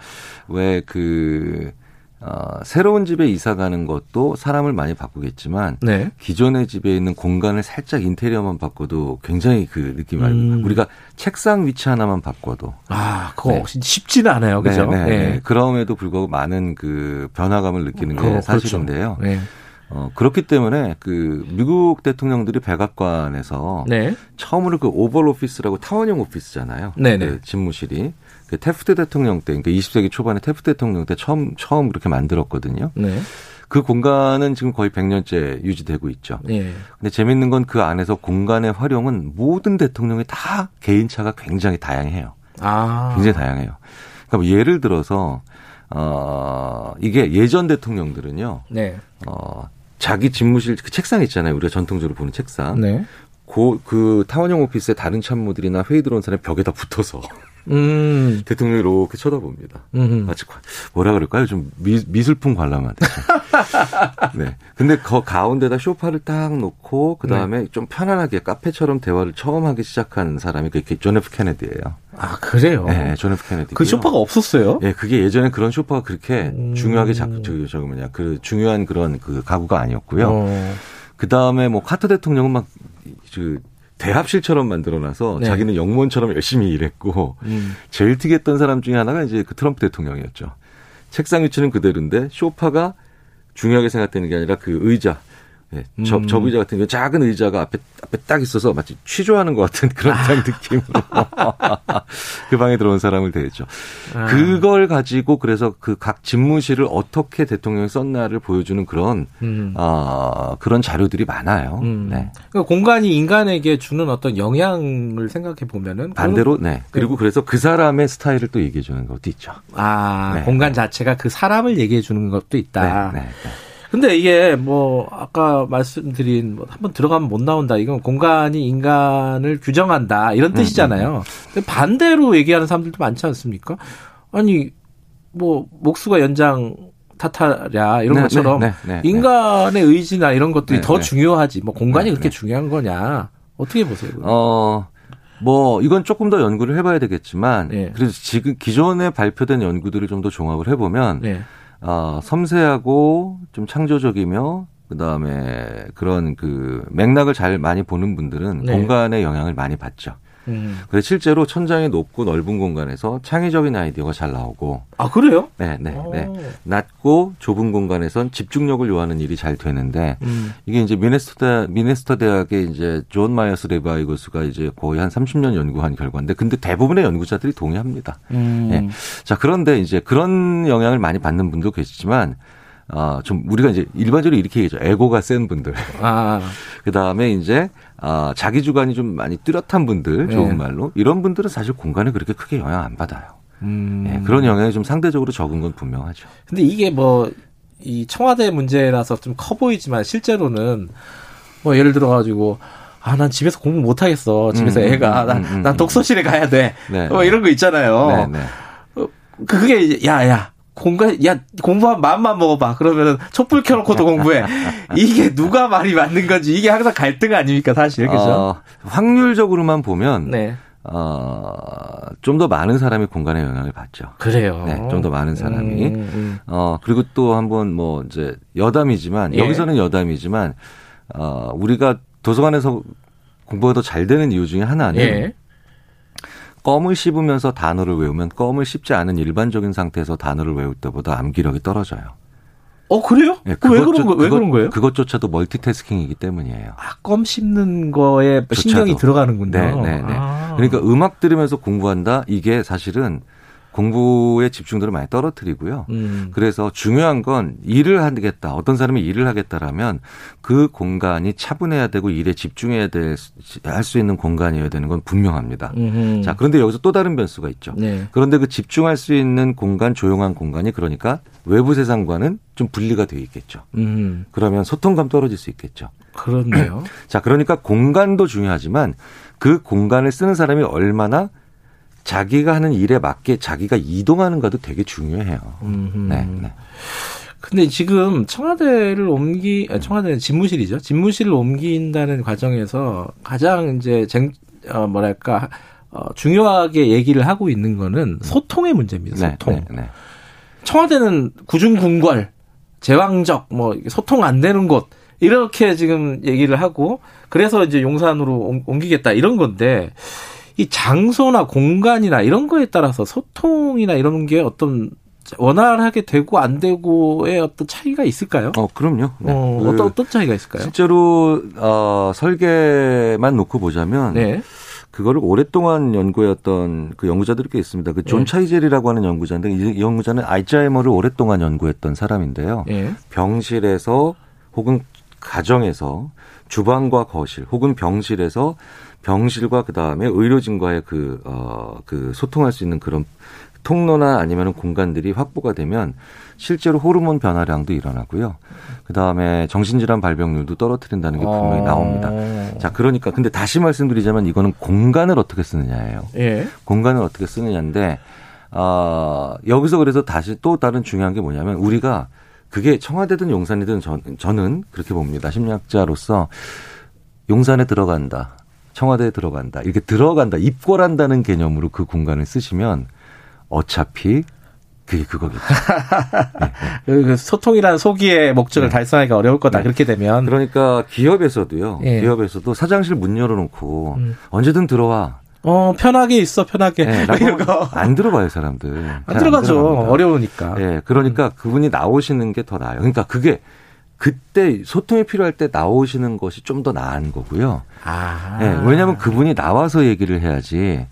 왜 그, 어, 새로운 집에 이사 가는 것도 사람을 많이 바꾸겠지만 네. 기존의 집에 있는 공간을 살짝 인테리어만 바꿔도 굉장히 그 느낌이 음. 우리가 책상 위치 하나만 바꿔도 아 그거 네. 쉽지는 않아요, 그죠? 네, 네, 네. 그럼에도 불구하고 많은 그 변화감을 느끼는 게 그렇죠. 사실인데요. 그렇죠. 어, 그렇기 때문에 그 미국 대통령들이 백악관에서 네. 처음으로 그 오벌 오피스라고 타원형 오피스잖아요. 네네. 그 집무실이 그 테프트 대통령 때, 그러니까 20세기 초반에 테프트 대통령 때 처음 처음 그렇게 만들었거든요. 네. 그 공간은 지금 거의 100년째 유지되고 있죠. 네. 근데 재밌는 건 그 안에서 공간의 활용은 모든 대통령이 다 개인차가 굉장히 다양해요. 아. 굉장히 다양해요. 그러니까 뭐 예를 들어서 어 이게 예전 대통령들은요. 네. 어 자기 집무실 그 책상 있잖아요. 우리가 전통적으로 보는 책상. 네. 그, 그 타원형 오피스의 다른 참모들이나 회의 들어온 사람이 벽에다 붙어서 음. 대통령이 이렇게 쳐다봅니다. 음흠. 마치 뭐라 그럴까요? 좀 미, 미술품 관람하듯이. 네. 근데 그 가운데다 쇼파를 딱 놓고 그 다음에 네. 좀 편안하게 카페처럼 대화를 처음 하기 시작한 사람이 그게 존 F 케네디예요. 아 그래요? 네, 존 F 케네디. 그 쇼파가 없었어요? 네, 그게 예전에 그런 쇼파가 그렇게 음. 중요하게 작, 저기 저기 뭐냐 그 중요한 그런 그 가구가 아니었고요. 어. 그 다음에 뭐 카터 대통령은 막그 대합실처럼 만들어놔서 네. 자기는 영무원처럼 열심히 일했고 음. 제일 특이했던 사람 중에 하나가 이제 그 트럼프 대통령이었죠. 책상 위치는 그대로인데 쇼파가 중요하게 생각되는 게 아니라 그 의자 네, 저, 음. 접의자 같은 경우 작은 의자가 앞에 앞에 딱 있어서 마치 취조하는 것 같은 그런 아. 느낌으로 그 방에 들어온 사람을 대했죠. 아. 그걸 가지고 그래서 그 각 집무실을 어떻게 대통령이 썼나를 보여주는 그런 음. 어, 그런 자료들이 많아요. 음. 네. 그러니까 공간이 인간에게 주는 어떤 영향을 생각해 보면은 반대로 네. 네. 그리고 그래서 그 사람의 스타일을 또 얘기해 주는 것도 있죠. 아 네. 공간 자체가 그 사람을 얘기해 주는 것도 있다. 네. 네. 네. 근데 이게 뭐 아까 말씀드린 뭐 한번 들어가면 못 나온다. 이건 공간이 인간을 규정한다. 이런 음, 뜻이잖아요. 음, 음. 근데 반대로 얘기하는 사람들도 많지 않습니까? 아니 뭐 목수가 연장 탓하랴 이런 네, 것처럼 네, 네, 네, 인간의 의지나 이런 것들이 네, 더 네. 중요하지. 뭐 공간이 그렇게 중요한 거냐? 어떻게 보세요? 어. 뭐 이건 조금 더 연구를 해봐야 되겠지만 그래서 지금 기존에 발표된 연구들을 좀 더 종합을 해보면 어, 섬세하고 좀 창조적이며 그다음에 그런 그 맥락을 잘 많이 보는 분들은 네. 공간의 영향을 많이 받죠. 음. 그래서 실제로 천장이 높고 넓은 공간에서 창의적인 아이디어가 잘 나오고. 아 그래요? 네, 네, 네. 낮고 좁은 공간에선 집중력을 요하는 일이 잘 되는데 음. 이게 이제 미네소타 미네소타 대학의 이제 조앤 마이어스 레비 교수가 이제 거의 한 30년 연구한 결과인데 근데 대부분의 연구자들이 동의합니다. 음. 네. 자 그런데 이제 그런 영향을 많이 받는 분도 계시지만 어, 좀 우리가 이제 일반적으로 이렇게 얘기하죠. 에고가 센 분들. 아. 그 다음에 이제 아, 자기 주관이 좀 많이 뚜렷한 분들, 좋은 네. 말로 이런 분들은 사실 공간에 그렇게 크게 영향 안 받아요. 음. 네, 그런 영향이 좀 상대적으로 적은 건 분명하죠. 근데 이게 뭐 이 청와대 문제라서 좀 커 보이지만 실제로는 뭐 예를 들어 가지고 아, 난 집에서 공부 못 하겠어. 집에서 음, 애가. 음, 난, 음, 난 독서실에 가야 돼. 네, 뭐 이런 거 있잖아요. 네, 네. 어, 그게, 야, 야, 공간 야 공부한 마음만 먹어봐 그러면은 촛불 켜놓고도 공부해 이게 누가 말이 맞는 건지 이게 항상 갈등 아닙니까 사실 그죠 어, 확률적으로만 보면 네. 어, 좀 더 많은 사람이 공간에 영향을 받죠. 그래요. 네, 좀 더 많은 사람이. 음, 음. 어, 그리고 또 한번 뭐 이제 여담이지만, 예. 여기서는 여담이지만, 어, 우리가 도서관에서 공부가 더 잘 되는 이유 중에 하나는 예. 껌을 씹으면서 단어를 외우면 껌을 씹지 않은 일반적인 상태에서 단어를 외울 때보다 암기력이 떨어져요. 어 그래요? 네, 왜 그런 거, 왜 그런 거예요? 그것조차도 멀티태스킹이기 때문이에요. 아, 껌 씹는 거에 신경이 들어가는군요. 네, 네, 네. 아. 그러니까 음악 들으면서 공부한다. 이게 사실은 공부의 집중도를 많이 떨어뜨리고요. 음. 그래서 중요한 건 일을 하겠다. 어떤 사람이 일을 하겠다라면 그 공간이 차분해야 되고 일에 집중해야 될할수 있는 공간이어야 되는 건 분명합니다. 음흠. 자, 그런데 여기서 또 다른 변수가 있죠. 네. 그런데 그 집중할 수 있는 공간, 조용한 공간이 그러니까 외부 세상과는 좀 분리가 되어 있겠죠. 음. 그러면 소통감 떨어질 수 있겠죠. 그렇네요. 자, 그러니까 공간도 중요하지만 그 공간을 쓰는 사람이 얼마나 자기가 하는 일에 맞게 자기가 이동하는가도 되게 중요해요. 네, 네. 근데 지금 청와대를 옮기 청와대는 집무실이죠. 집무실을 옮긴다는 과정에서 가장 이제 쟁 어, 뭐랄까 어, 중요하게 얘기를 하고 있는 거는 소통의 문제입니다. 네, 소통. 네, 네. 청와대는 구중궁궐, 제왕적, 뭐 소통 안 되는 곳 이렇게 지금 얘기를 하고 그래서 이제 용산으로 옮기겠다 이런 건데 이 장소나 공간이나 이런 거에 따라서 소통이나 이런 게 어떤 원활하게 되고 안 되고의 어떤 차이가 있을까요? 어, 그럼요. 네. 어, 그 어떤 어떤 차이가 있을까요? 실제로 어, 설계만 놓고 보자면 네. 그거를 오랫동안 연구했던 그 연구자들이 꽤 있습니다. 그존 네. 차이젤이라고 하는 연구자인데 이 연구자는 알츠하이머를 오랫동안 연구했던 사람인데요. 네. 병실에서 혹은 가정에서 주방과 거실 혹은 병실에서 병실과 그 다음에 의료진과의 그, 어, 그 소통할 수 있는 그런 통로나 아니면 공간들이 확보가 되면 실제로 호르몬 변화량도 일어나고요. 그 다음에 정신질환 발병률도 떨어뜨린다는 게 분명히 어. 나옵니다. 자, 그러니까 근데 다시 말씀드리자면 이거는 공간을 어떻게 쓰느냐예요. 예. 공간을 어떻게 쓰느냐인데, 아, 여기서 그래서 다시 또 다른 중요한 게 뭐냐면 우리가 그게 청와대든 용산이든 저, 저는 그렇게 봅니다. 심리학자로서 용산에 들어간다. 청와대에 들어간다. 이렇게 들어간다. 입궐한다는 개념으로 그 공간을 쓰시면 어차피 그게 그거겠죠. 네, 네. 소통이라는 소기의 목적을 네. 달성하기가 어려울 거다. 네. 그렇게 되면. 그러니까 기업에서도요. 예. 기업에서도 사장실 문 열어놓고 음. 언제든 들어와. 어 편하게 있어 편하게 네, 거안 들어봐요 사람들 안 들어가죠 안 어려우니까 예 네, 그러니까 음. 그분이 나오시는 게 더 나아요 그러니까 그게 그때 소통이 필요할 때 나오시는 것이 좀 더 나은 거고요. 아. 네, 왜냐하면 그분이 나와서 얘기를 해야지.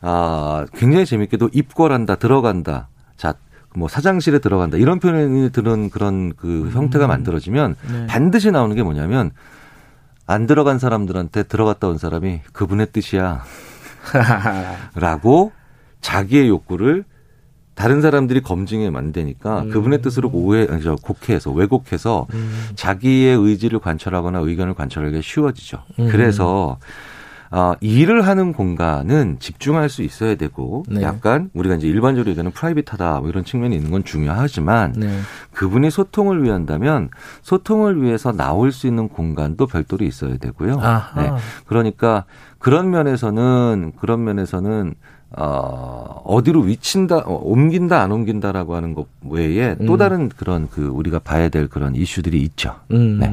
아, 굉장히 재밌게도 입궐한다, 들어간다. 자, 뭐 사장실에 들어간다. 이런 표현이 드는 그런 그 형태가 음. 만들어지면 네. 반드시 나오는 게 뭐냐면 안 들어간 사람들한테 들어갔다 온 사람이 그분의 뜻이야. 라고 자기의 욕구를 다른 사람들이 검증에 안 되니까 음. 그분의 뜻으로 오해, 저 곡해해서 왜곡해서 음. 자기의 의지를 관철하거나 의견을 관철하기가 쉬워지죠. 음. 그래서 어, 일을 하는 공간은 집중할 수 있어야 되고 네. 약간 우리가 이제 일반적으로 얘기하는 프라이빗하다 뭐 이런 측면이 있는 건 중요하지만 네. 그분이 소통을 위한다면 소통을 위해서 나올 수 있는 공간도 별도로 있어야 되고요. 네. 그러니까 그런 면에서는 그런 면에서는 어, 어디로 위친다, 어, 옮긴다, 안 옮긴다라고 하는 것 외에 또 음. 다른 그런 그 우리가 봐야 될 그런 이슈들이 있죠. 음. 네.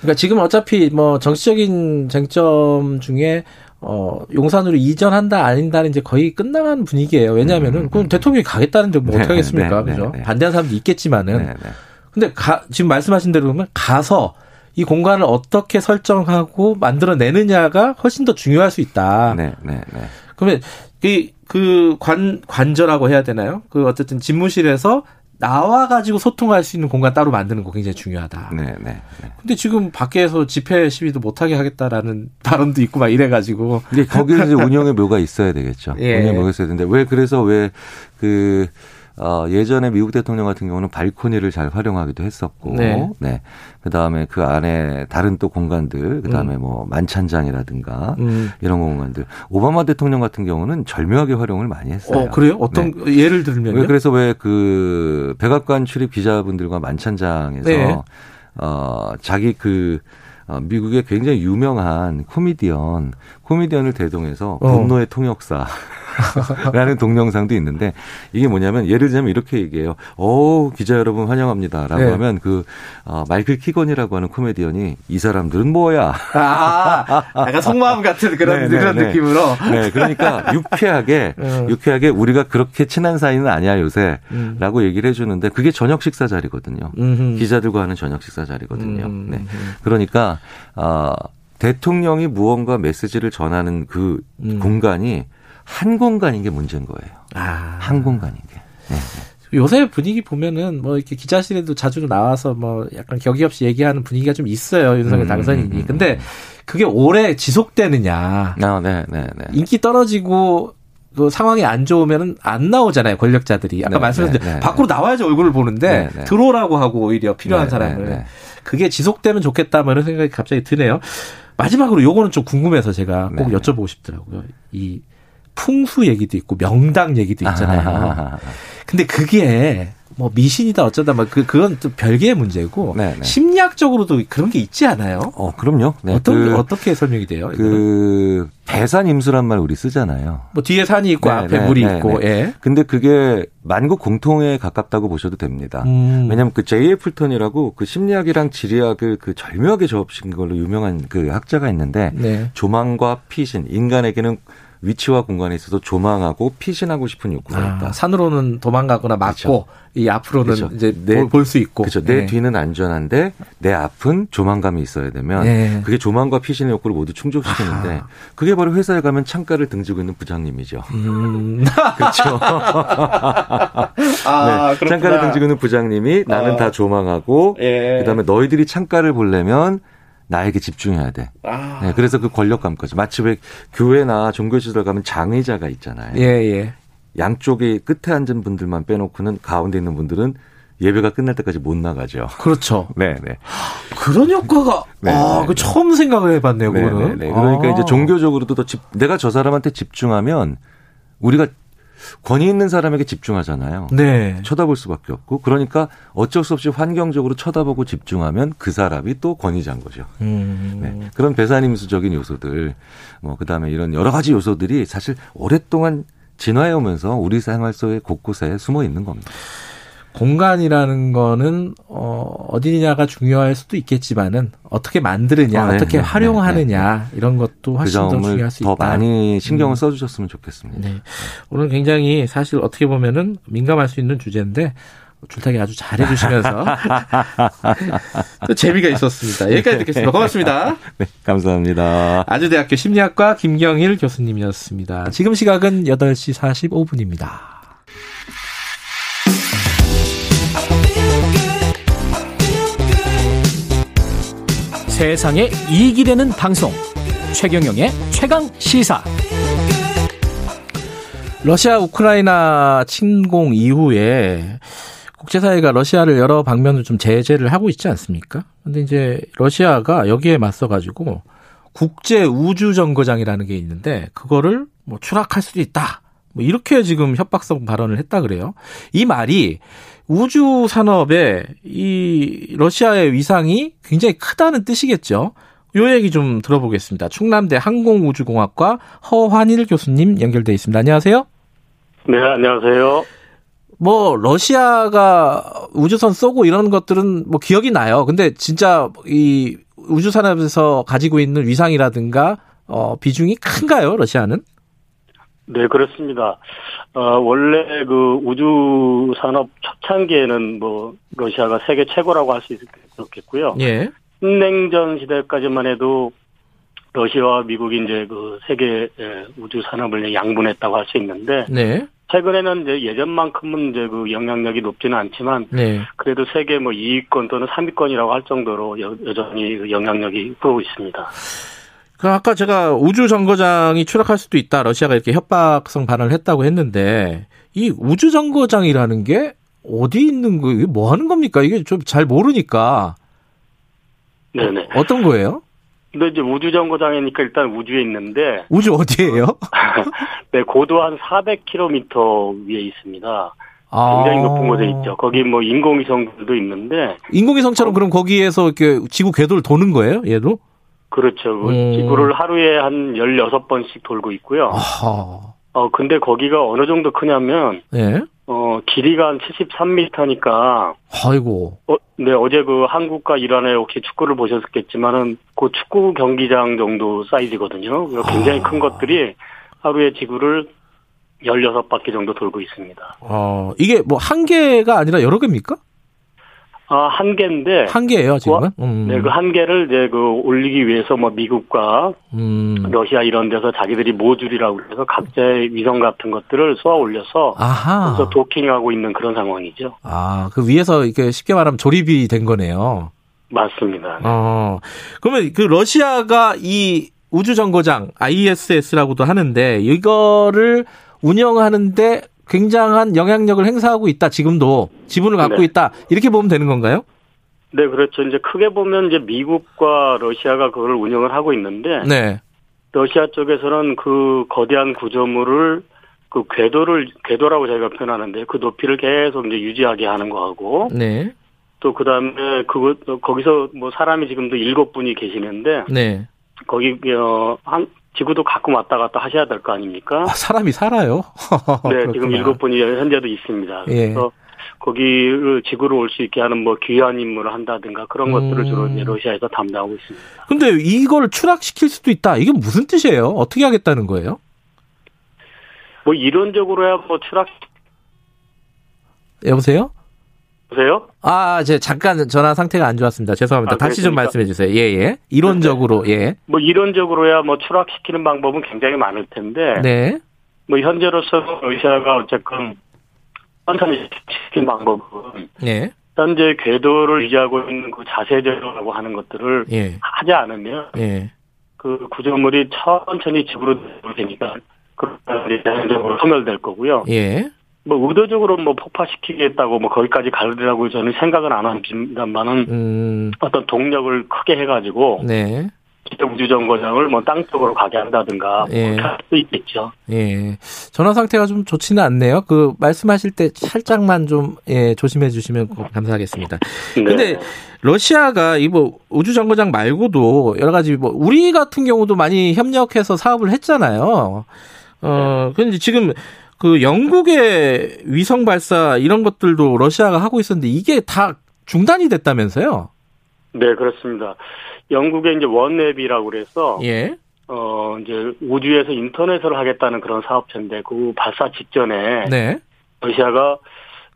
그러니까 지금 어차피 뭐 정치적인 쟁점 중에 어, 용산으로 이전한다 아닌다는 이제 거의 끝나간 분위기예요. 왜냐하면은 음. 그럼 대통령이 가겠다는데 뭐 네, 어떻게 하겠습니까? 네, 네, 그죠? 네, 반대하는 사람도 있겠지만은. 네, 네. 근데 가, 지금 말씀하신 대로 보면 가서 이 공간을 어떻게 설정하고 만들어내느냐가 훨씬 더 중요할 수 있다. 네, 네, 네. 그러면 그, 그 관, 관저라고 해야 되나요? 그 어쨌든 집무실에서 나와 가지고 소통할 수 있는 공간 따로 만드는 거 굉장히 중요하다. 네, 네, 네. 근데 지금 밖에서 집회 시위도 못 하게 하겠다라는 발언도 있고 막 이래 가지고. 근데 거기는 이제 운영의 묘가 있어야 되겠죠. 예. 운영의 묘가 있어야 되는데 왜 그래서 왜그 어, 예전에 미국 대통령 같은 경우는 발코니를 잘 활용하기도 했었고, 네. 네. 그 다음에 그 안에 다른 또 공간들, 그 다음에 음. 뭐 만찬장이라든가 음. 이런 공간들. 오바마 대통령 같은 경우는 절묘하게 활용을 많이 했어요. 어, 그래요? 어떤 네. 예를 들면? 그래서 왜 그 백악관 출입 기자분들과 만찬장에서 네. 어, 자기 그 어, 미국의 굉장히 유명한 코미디언, 코미디언을 대동해서 어. 분노의 통역사. 라는 동영상도 있는데 이게 뭐냐면 예를 들자면 이렇게 얘기해요. 오, 기자 여러분 환영합니다. 라고 네. 하면 그, 어, 마이클 키건이라고 하는 코미디언이 이 사람들은 뭐야. 아, 약간 속마음 같은 그런, 네, 네 그런 네. 느낌으로. 네, 그러니까 유쾌하게, 음. 유쾌하게 우리가 그렇게 친한 사이는 아니야 요새. 음. 라고 얘기를 해주는데 그게 저녁 식사 자리거든요. 음흠. 기자들과 하는 저녁 식사 자리거든요. 음. 네. 그러니까, 어, 대통령이 무언가 메시지를 전하는 그 음. 공간이 한 공간인 게 문제인 거예요. 아. 한 공간인 게. 네. 요새 분위기 보면은 뭐 이렇게 기자실에도 자주 나와서 뭐 약간 격이 없이 얘기하는 분위기가 좀 있어요. 윤석열 음, 당선인이. 음, 음, 근데 그게 오래 지속되느냐. 아, 네, 네, 네. 인기 떨어지고 그 상황이 안 좋으면은 안 나오잖아요 권력자들이 아까 네, 말씀하신 네, 네, 밖으로 나와야지 얼굴을 보는데 네, 네. 들어오라고 하고 오히려 필요한 네, 사람을 그게 지속되면 좋겠다 뭐 이런 생각이 갑자기 드네요 마지막으로 요거는 좀 궁금해서 제가 꼭 여쭤보고 싶더라고요 이 풍수 얘기도 있고 명당 얘기도 있잖아요. 근데 그게 뭐 미신이다 어쩌다 막 그 그건 또 별개의 문제고 네네. 네. 심리학적으로도 그런 게 있지 않아요? 어 그럼요. 네. 어떤 그, 어떻게 설명이 돼요? 그 배산 임수란 말 우리 쓰잖아요. 뭐 뒤에 산이 있고 네, 앞에 네, 물이 네, 있고. 네. 예. 근데 그게 만국 공통에 가깝다고 보셔도 됩니다. 음. 왜냐하면 그 J.A. 풀턴이라고 그 심리학이랑 지리학을 그 절묘하게 접신 걸로 유명한 그 학자가 있는데 네. 조망과 피신 인간에게는 위치와 공간에 있어서 조망하고 피신하고 싶은 욕구가 아, 있다. 산으로는 도망가거나 막고 그렇죠. 이 앞으로는 그렇죠. 이제 볼 수 있고. 그렇죠. 내 네. 뒤는 안전한데 내 앞은 조망감이 있어야 되면 네. 그게 조망과 피신의 욕구를 모두 충족시키는데 아. 그게 바로 회사에 가면 창가를 등지고 있는 부장님이죠. 음. 그렇죠. 아, 네. 창가를 등지고 있는 부장님이 나는 아. 다 조망하고 예. 그다음에 너희들이 창가를 보려면 나에게 집중해야 돼. 아. 네, 그래서 그 권력감까지. 마치 왜 교회나 종교시설 가면 장의자가 있잖아요. 예, 예. 양쪽에 끝에 앉은 분들만 빼놓고는 가운데 있는 분들은 예배가 끝날 때까지 못 나가죠. 그렇죠. 네, 네. 그런 효과가 네, 아, 네, 그 네. 처음 생각을 해봤네요. 네, 그거는. 네, 네. 그러니까 아. 이제 종교적으로도 더 집, 내가 저 사람한테 집중하면 우리가 권위 있는 사람에게 집중하잖아요. 네. 쳐다볼 수밖에 없고 그러니까 어쩔 수 없이 환경적으로 쳐다보고 집중하면 그 사람이 또 권위자인 거죠. 음. 네. 그런 배산임수적인 요소들, 뭐 그다음에 이런 여러 가지 요소들이 사실 오랫동안 진화해 오면서 우리 생활 속에 곳곳에 숨어 있는 겁니다. 공간이라는 거는 어 어디냐가 중요할 수도 있겠지만은 어떻게 만드느냐, 어, 네, 어떻게 네, 활용하느냐 네, 네. 이런 것도 훨씬 그 더 중요할 수 있다. 더 많이 신경을 음. 써주셨으면 좋겠습니다. 네. 오늘 굉장히 사실 어떻게 보면은 민감할 수 있는 주제인데 줄타기 아주 잘해주시면서 또 재미가 있었습니다. 여기까지 듣겠습니다. 고맙습니다. 네, 감사합니다. 아주대학교 심리학과 김경일 교수님이었습니다. 지금 시각은 8시 45분입니다. 세상에 이익이 되는 방송 최경영의 최강 시사 러시아 우크라이나 침공 이후에 국제사회가 러시아를 여러 방면으로 좀 제재를 하고 있지 않습니까? 근데 이제 러시아가 여기에 맞서 가지고 국제 우주 정거장이라는 게 있는데 그거를 뭐 추락할 수도 있다. 뭐 이렇게 지금 협박성 발언을 했다 그래요. 이 말이 우주 산업에 이 러시아의 위상이 굉장히 크다는 뜻이겠죠. 요 얘기 좀 들어보겠습니다. 충남대 항공우주공학과 허환일 교수님 연결돼 있습니다. 안녕하세요. 네, 안녕하세요. 뭐 러시아가 우주선 쏘고 이런 것들은 뭐 기억이 나요. 근데 진짜 이 우주 산업에서 가지고 있는 위상이라든가 어, 비중이 큰가요, 러시아는? 네, 그렇습니다. 어, 원래 그 우주 산업 초창기에는 뭐 러시아가 세계 최고라고 할 수 있었겠고요. 예. 신냉전 시대까지만 해도 러시아와 미국이 이제 그 세계 우주 산업을 양분했다고 할 수 있는데 네. 최근에는 이제 예전만큼은 이제 그 영향력이 높지는 않지만 네. 그래도 세계 뭐 2위권 또는 3위권이라고 할 정도로 여, 전히 그 영향력이 크고 있습니다. 그 아까 제가 우주 정거장이 추락할 수도 있다. 러시아가 이렇게 협박성 반응을 했다고 했는데 이 우주 정거장이라는 게 어디 있는 거예요? 뭐 하는 겁니까? 이게 좀 잘 모르니까. 네네. 어떤 거예요? 근데 이제 우주 정거장이니까 일단 우주에 있는데 우주 어디예요? 네, 고도 한 400km 위에 있습니다. 굉장히 아. 높은 곳에 있죠. 거기 뭐 인공위성들도 있는데 인공위성처럼 어. 그럼 거기에서 이렇게 지구 궤도를 도는 거예요? 얘도? 그렇죠. 그 지구를 하루에 한 16번씩 돌고 있고요. 아하. 어, 근데 거기가 어느 정도 크냐면, 네. 어, 길이가 한 73m니까. 아이고. 어, 네, 어제 그 한국과 이란의 혹시 축구를 보셨겠지만은, 그 축구 경기장 정도 사이즈거든요. 굉장히 아. 큰 것들이 하루에 지구를 16바퀴 정도 돌고 있습니다. 어, 이게 뭐 한 개가 아니라 여러 개입니까? 아, 한 개인데. 한 개예요, 지금은? 음. 네, 그 한 개를 이제 그 올리기 위해서 뭐 미국과 음. 러시아 이런 데서 자기들이 모듈이라고 해서 각자의 위성 같은 것들을 쏘아 올려서 아하. 그래서 도킹하고 있는 그런 상황이죠. 아, 그 위에서 이렇게 쉽게 말하면 조립이 된 거네요. 맞습니다. 어. 그러면 그 러시아가 이 우주정거장 ISS라고도 하는데 이거를 운영하는데 굉장한 영향력을 행사하고 있다. 지금도 지분을 갖고 네. 있다. 이렇게 보면 되는 건가요? 네, 그렇죠. 이제 크게 보면 이제 미국과 러시아가 그걸 운영을 하고 있는데 네. 러시아 쪽에서는 그 거대한 구조물을 그 궤도를 궤도라고 저희가 표현하는데 그 높이를 계속 이제 유지하게 하는 거하고 네. 또 그다음에 그거 거기서 뭐 사람이 지금도 일곱 분이 계시는데 네. 거기 어한 지구도 가끔 왔다 갔다 하셔야 될 거 아닙니까? 아, 사람이 살아요? 네, 지금 일곱 분이 현재도 있습니다. 예. 그래서 거기를 지구로 올 수 있게 하는 뭐 귀한 임무를 한다든가 그런 것들을 주로 이제 음. 러시아에서 담당하고 있습니다. 근데 이걸 추락시킬 수도 있다. 이게 무슨 뜻이에요? 어떻게 하겠다는 거예요? 뭐 이론적으로야 뭐 추락 여보세요? 보세요? 아, 제 잠깐 전화 상태가 안 좋았습니다. 죄송합니다. 아, 다시 좀 말씀해 주세요. 예, 예. 이론적으로, 네. 예. 뭐 이론적으로야 뭐 추락시키는 방법은 굉장히 많을 텐데. 네. 뭐 현재로서 러시아가 어쨌건 천천히 시키는 방법은. 네. 현재 궤도를 유지하고 있는 그 자세 제로라고 하는 것들을 예. 하지 않으면. 예. 그 구조물이 천천히 집으로 되니까 그런 자연적으로 소멸될 거고요. 예. 뭐 의도적으로 뭐 폭파시키겠다고 뭐 거기까지 가려고 저는 생각은 안 합니다만은 음. 어떤 동력을 크게 해가지고 네. 우주정거장을 뭐 땅 쪽으로 가게 한다든가 뭐 예. 할수 있겠죠. 예. 전화 상태가 좀 좋지는 않네요. 그 말씀하실 때 살짝만 좀 예, 조심해 주시면 감사하겠습니다. 네. 근데 러시아가 이 뭐 우주정거장 말고도 여러 가지 뭐 우리 같은 경우도 많이 협력해서 사업을 했잖아요. 어, 네. 근데 지금 그 영국의 위성 발사 이런 것들도 러시아가 하고 있었는데 이게 다 중단이 됐다면서요? 네, 그렇습니다. 영국의 이제 원내비라고 그래서 예. 어 이제 우주에서 인터넷을 하겠다는 그런 사업체인데 그 발사 직전에 네. 러시아가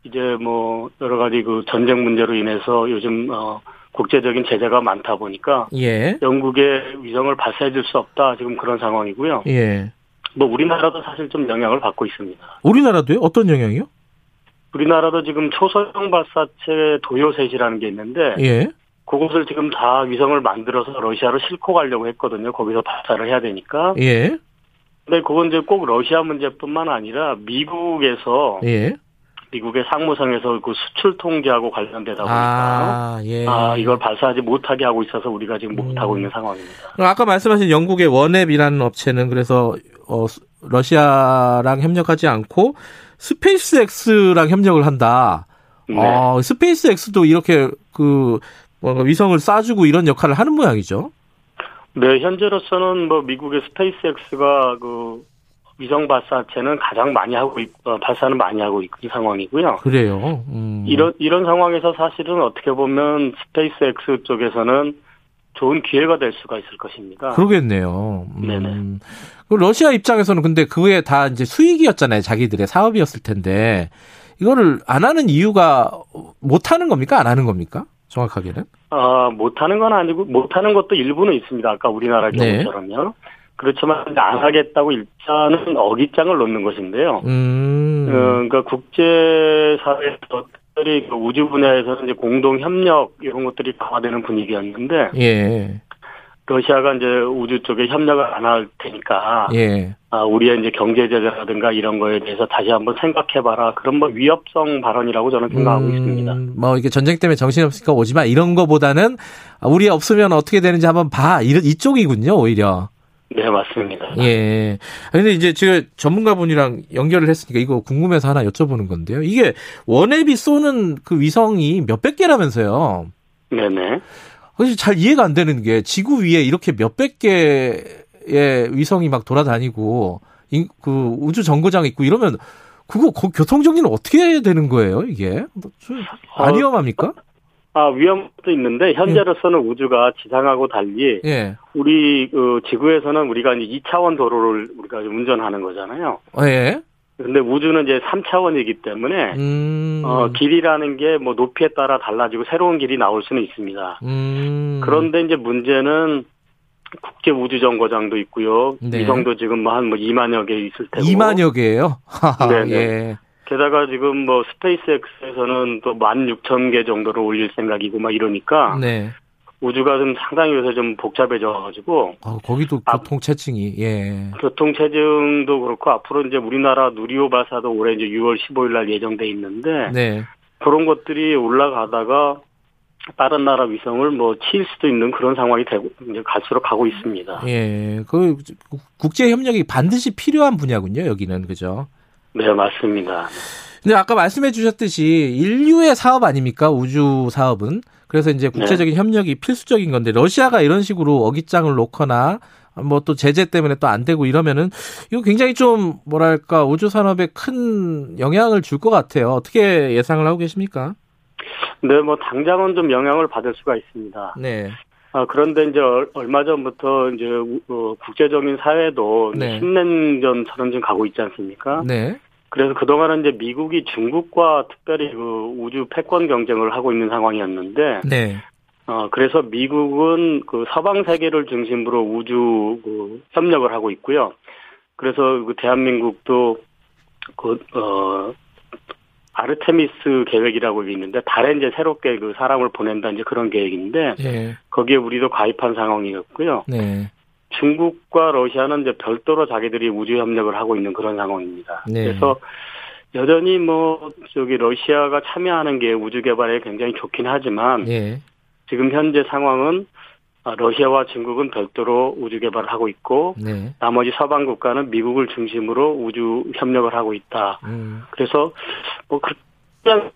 이제 뭐 여러 가지 그 전쟁 문제로 인해서 요즘 어 국제적인 제재가 많다 보니까 예. 영국의 위성을 발사해 줄 수 없다 지금 그런 상황이고요. 예. 뭐 우리나라도 사실 좀 영향을 받고 있습니다. 우리나라도요? 어떤 영향이요? 우리나라도 지금 초소형 발사체 도요셋이라는 게 있는데 예. 그곳을 지금 다 위성을 만들어서 러시아로 싣고 가려고 했거든요. 거기서 발사를 해야 되니까. 예. 근데 그건 이제 꼭 러시아 문제뿐만 아니라 미국에서 예. 미국의 상무성에서 그 수출 통제하고 관련되다 보니까 아, 예. 아 이걸 발사하지 못하게 하고 있어서 우리가 지금 못하고 음. 있는 상황입니다. 아까 말씀하신 영국의 원앱이라는 업체는 그래서 어, 러시아랑 협력하지 않고 SpaceX랑 협력을 한다. 네. 어, SpaceX도 이렇게 그 뭔가 위성을 쏴주고 이런 역할을 하는 모양이죠. 네, 현재로서는 뭐 미국의 SpaceX가 그 위성 발사체는 가장 많이 하고 있, 어, 발사는 많이 하고 있는 상황이고요. 그래요. 음. 이런 이런 상황에서 사실은 어떻게 보면 SpaceX 쪽에서는 좋은 기회가 될 수가 있을 것입니다. 그러겠네요. 음. 네네. 그 러시아 입장에서는 근데 그게 다 이제 수익이었잖아요. 자기들의 사업이었을 텐데 이거를 안 하는 이유가 못 하는 겁니까? 안 하는 겁니까? 정확하게는? 아, 못 하는 건 아니고 못 하는 것도 일부는 있습니다. 아까 우리나라 네. 경우처럼요. 네. 그렇지만 안 하겠다고 일단은 어깃장을 놓는 것인데요. 음. 어, 그러니까 국제사회에서 특별히 그 우주 분야에서는 이제 공동 협력 이런 것들이 강화되는 분위기였는데, 예. 러시아가 이제 우주 쪽에 협력을 안 할 테니까, 예. 아, 우리의 이제 경제 제재라든가 이런 거에 대해서 다시 한번 생각해봐라. 그런 뭐 위협성 발언이라고 저는 생각하고 음, 있습니다. 뭐 이게 전쟁 때문에 정신 없으니까 오지 마 이런 거보다는 우리 없으면 어떻게 되는지 한번 봐 이런 이쪽이군요 오히려. 네, 맞습니다. 예. 근데 이제 제가 전문가분이랑 연결을 했으니까 이거 궁금해서 하나 여쭤보는 건데요. 이게 원앱이 쏘는 그 위성이 몇백 개라면서요. 네네. 그래서 잘 이해가 안 되는 게 지구 위에 이렇게 몇백 개의 위성이 막 돌아다니고 그 우주 정거장 있고 이러면 그거 교통 정리는 어떻게 되는 거예요, 이게? 안 어, 위험합니까? 아, 위험도 있는데 현재로서는 예. 우주가 지상하고 달리 예. 우리 그 지구에서는 우리가 이제 2차원 도로를 우리가 운전하는 거잖아요. 어, 예. 근데 우주는 이제 3차원이기 때문에 음. 어, 길이라는 게 뭐 높이에 따라 달라지고 새로운 길이 나올 수는 있습니다. 음. 그런데 이제 문제는 국제 우주 정거장도 있고요. 네. 위성도 지금 뭐 한뭐 뭐 2만여 개 있을 테고. 2만여 개예요? 네. 예. 게다가 지금 뭐 SpaceX에서는 또 16,000개 정도를 올릴 생각이고 막 이러니까 네. 우주가 좀 상당히 요새 좀 복잡해져 가지고 아, 거기도 교통 체증이 예. 교통 체증도 그렇고 앞으로 이제 우리나라 누리호 발사도 올해 이제 6월 15일 날 예정돼 있는데 네. 그런 것들이 올라가다가 다른 나라 위성을 뭐 치일 수도 있는 그런 상황이 되고 이제 갈수록 가고 있습니다. 예. 그 국제 협력이 반드시 필요한 분야군요, 여기는. 그죠? 네, 맞습니다. 근데 아까 말씀해 주셨듯이 인류의 사업 아닙니까? 우주 사업은. 그래서 이제 국제적인 네. 협력이 필수적인 건데 러시아가 이런 식으로 어깃장을 놓거나 뭐 또 제재 때문에 또 안 되고 이러면은 이거 굉장히 좀 뭐랄까 우주 산업에 큰 영향을 줄 것 같아요. 어떻게 예상을 하고 계십니까? 네, 뭐 당장은 좀 영향을 받을 수가 있습니다. 네. 아, 그런데 이제 얼마 전부터 이제 어, 국제적인 사회도 네. 10년 전처럼 좀 가고 있지 않습니까? 네. 그래서 그동안은 이제 미국이 중국과 특별히 그 우주 패권 경쟁을 하고 있는 상황이었는데, 네. 어, 그래서 미국은 그 서방 세계를 중심으로 우주 그 협력을 하고 있고요. 그래서 그 대한민국도 그, 어, 아르테미스 계획이라고 있는데 달에 이제 새롭게 그 사람을 보낸다 이제 그런 계획인데 네. 거기에 우리도 가입한 상황이었고요. 네. 중국과 러시아는 이제 별도로 자기들이 우주 협력을 하고 있는 그런 상황입니다. 네. 그래서 여전히 뭐 저기 러시아가 참여하는 게 우주 개발에 굉장히 좋긴 하지만 네. 지금 현재 상황은 아, 러시아와 중국은 별도로 우주 개발을 하고 있고 네. 나머지 서방 국가는 미국을 중심으로 우주 협력을 하고 있다. 음. 그래서 뭐 그냥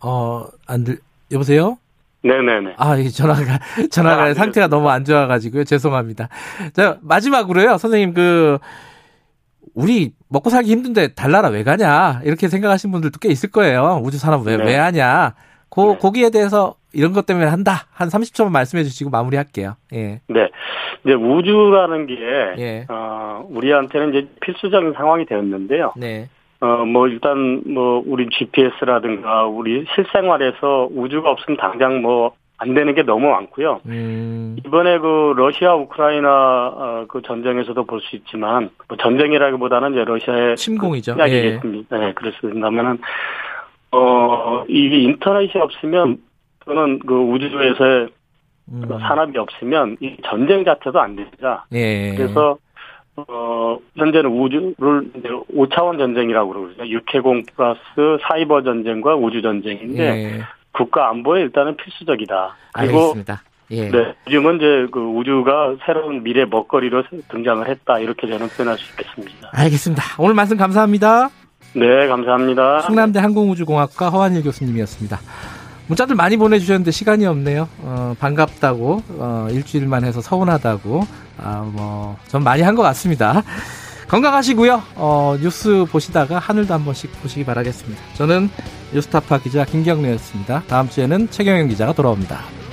어안 들 여보세요? 네네네. 아, 이 전화가, 전화가 아, 상태가 너무 안 좋아가지고요. 죄송합니다. 자, 마지막으로요. 선생님, 그, 우리 먹고 살기 힘든데 달나라 왜 가냐? 이렇게 생각하시는 분들도 꽤 있을 거예요. 우주 산업 왜, 네. 왜 하냐? 고, 네. 거기에 대해서 이런 것 때문에 한다. 한 30초만 말씀해 주시고 마무리할게요. 예. 네. 이제 우주라는 게, 예. 어, 우리한테는 이제 필수적인 상황이 되었는데요. 네. 어, 뭐, 일단, 뭐, 우리 GPS라든가, 우리 실생활에서 우주가 없으면 당장 뭐, 안 되는 게 너무 많고요. 음. 이번에 그 러시아 우크라이나 어, 그 전쟁에서도 볼 수 있지만 뭐 전쟁이라기보다는 이제 러시아의 침공이죠. 그. 예. 네, 그렇습니다만은 어 이게 인터넷이 없으면 또는 그 우주에서의 음. 산업이 없으면 이 전쟁 자체도 안 됩니다. 예. 그래서 어, 현재는 우주를 이제 5차원 전쟁이라고 그러거든요. 육해공 플러스 사이버 전쟁과 우주 전쟁인데 예. 국가 안보에 일단은 필수적이다. 그리고 알겠습니다. 예. 네, 요즘은 이제 그 우주가 새로운 미래 먹거리로 등장을 했다 이렇게 저는 표현할 수 있겠습니다. 알겠습니다. 오늘 말씀 감사합니다. 네, 감사합니다. 충남대 항공우주공학과 허한일 교수님이었습니다. 문자들 많이 보내주셨는데 시간이 없네요. 어, 반갑다고, 어, 일주일만 해서 서운하다고, 아, 뭐, 전 많이 한 것 같습니다. 건강하시고요. 어, 뉴스 보시다가 하늘도 한 번씩 보시기 바라겠습니다. 저는 뉴스타파 기자 김경래였습니다. 다음 주에는 최경영 기자가 돌아옵니다.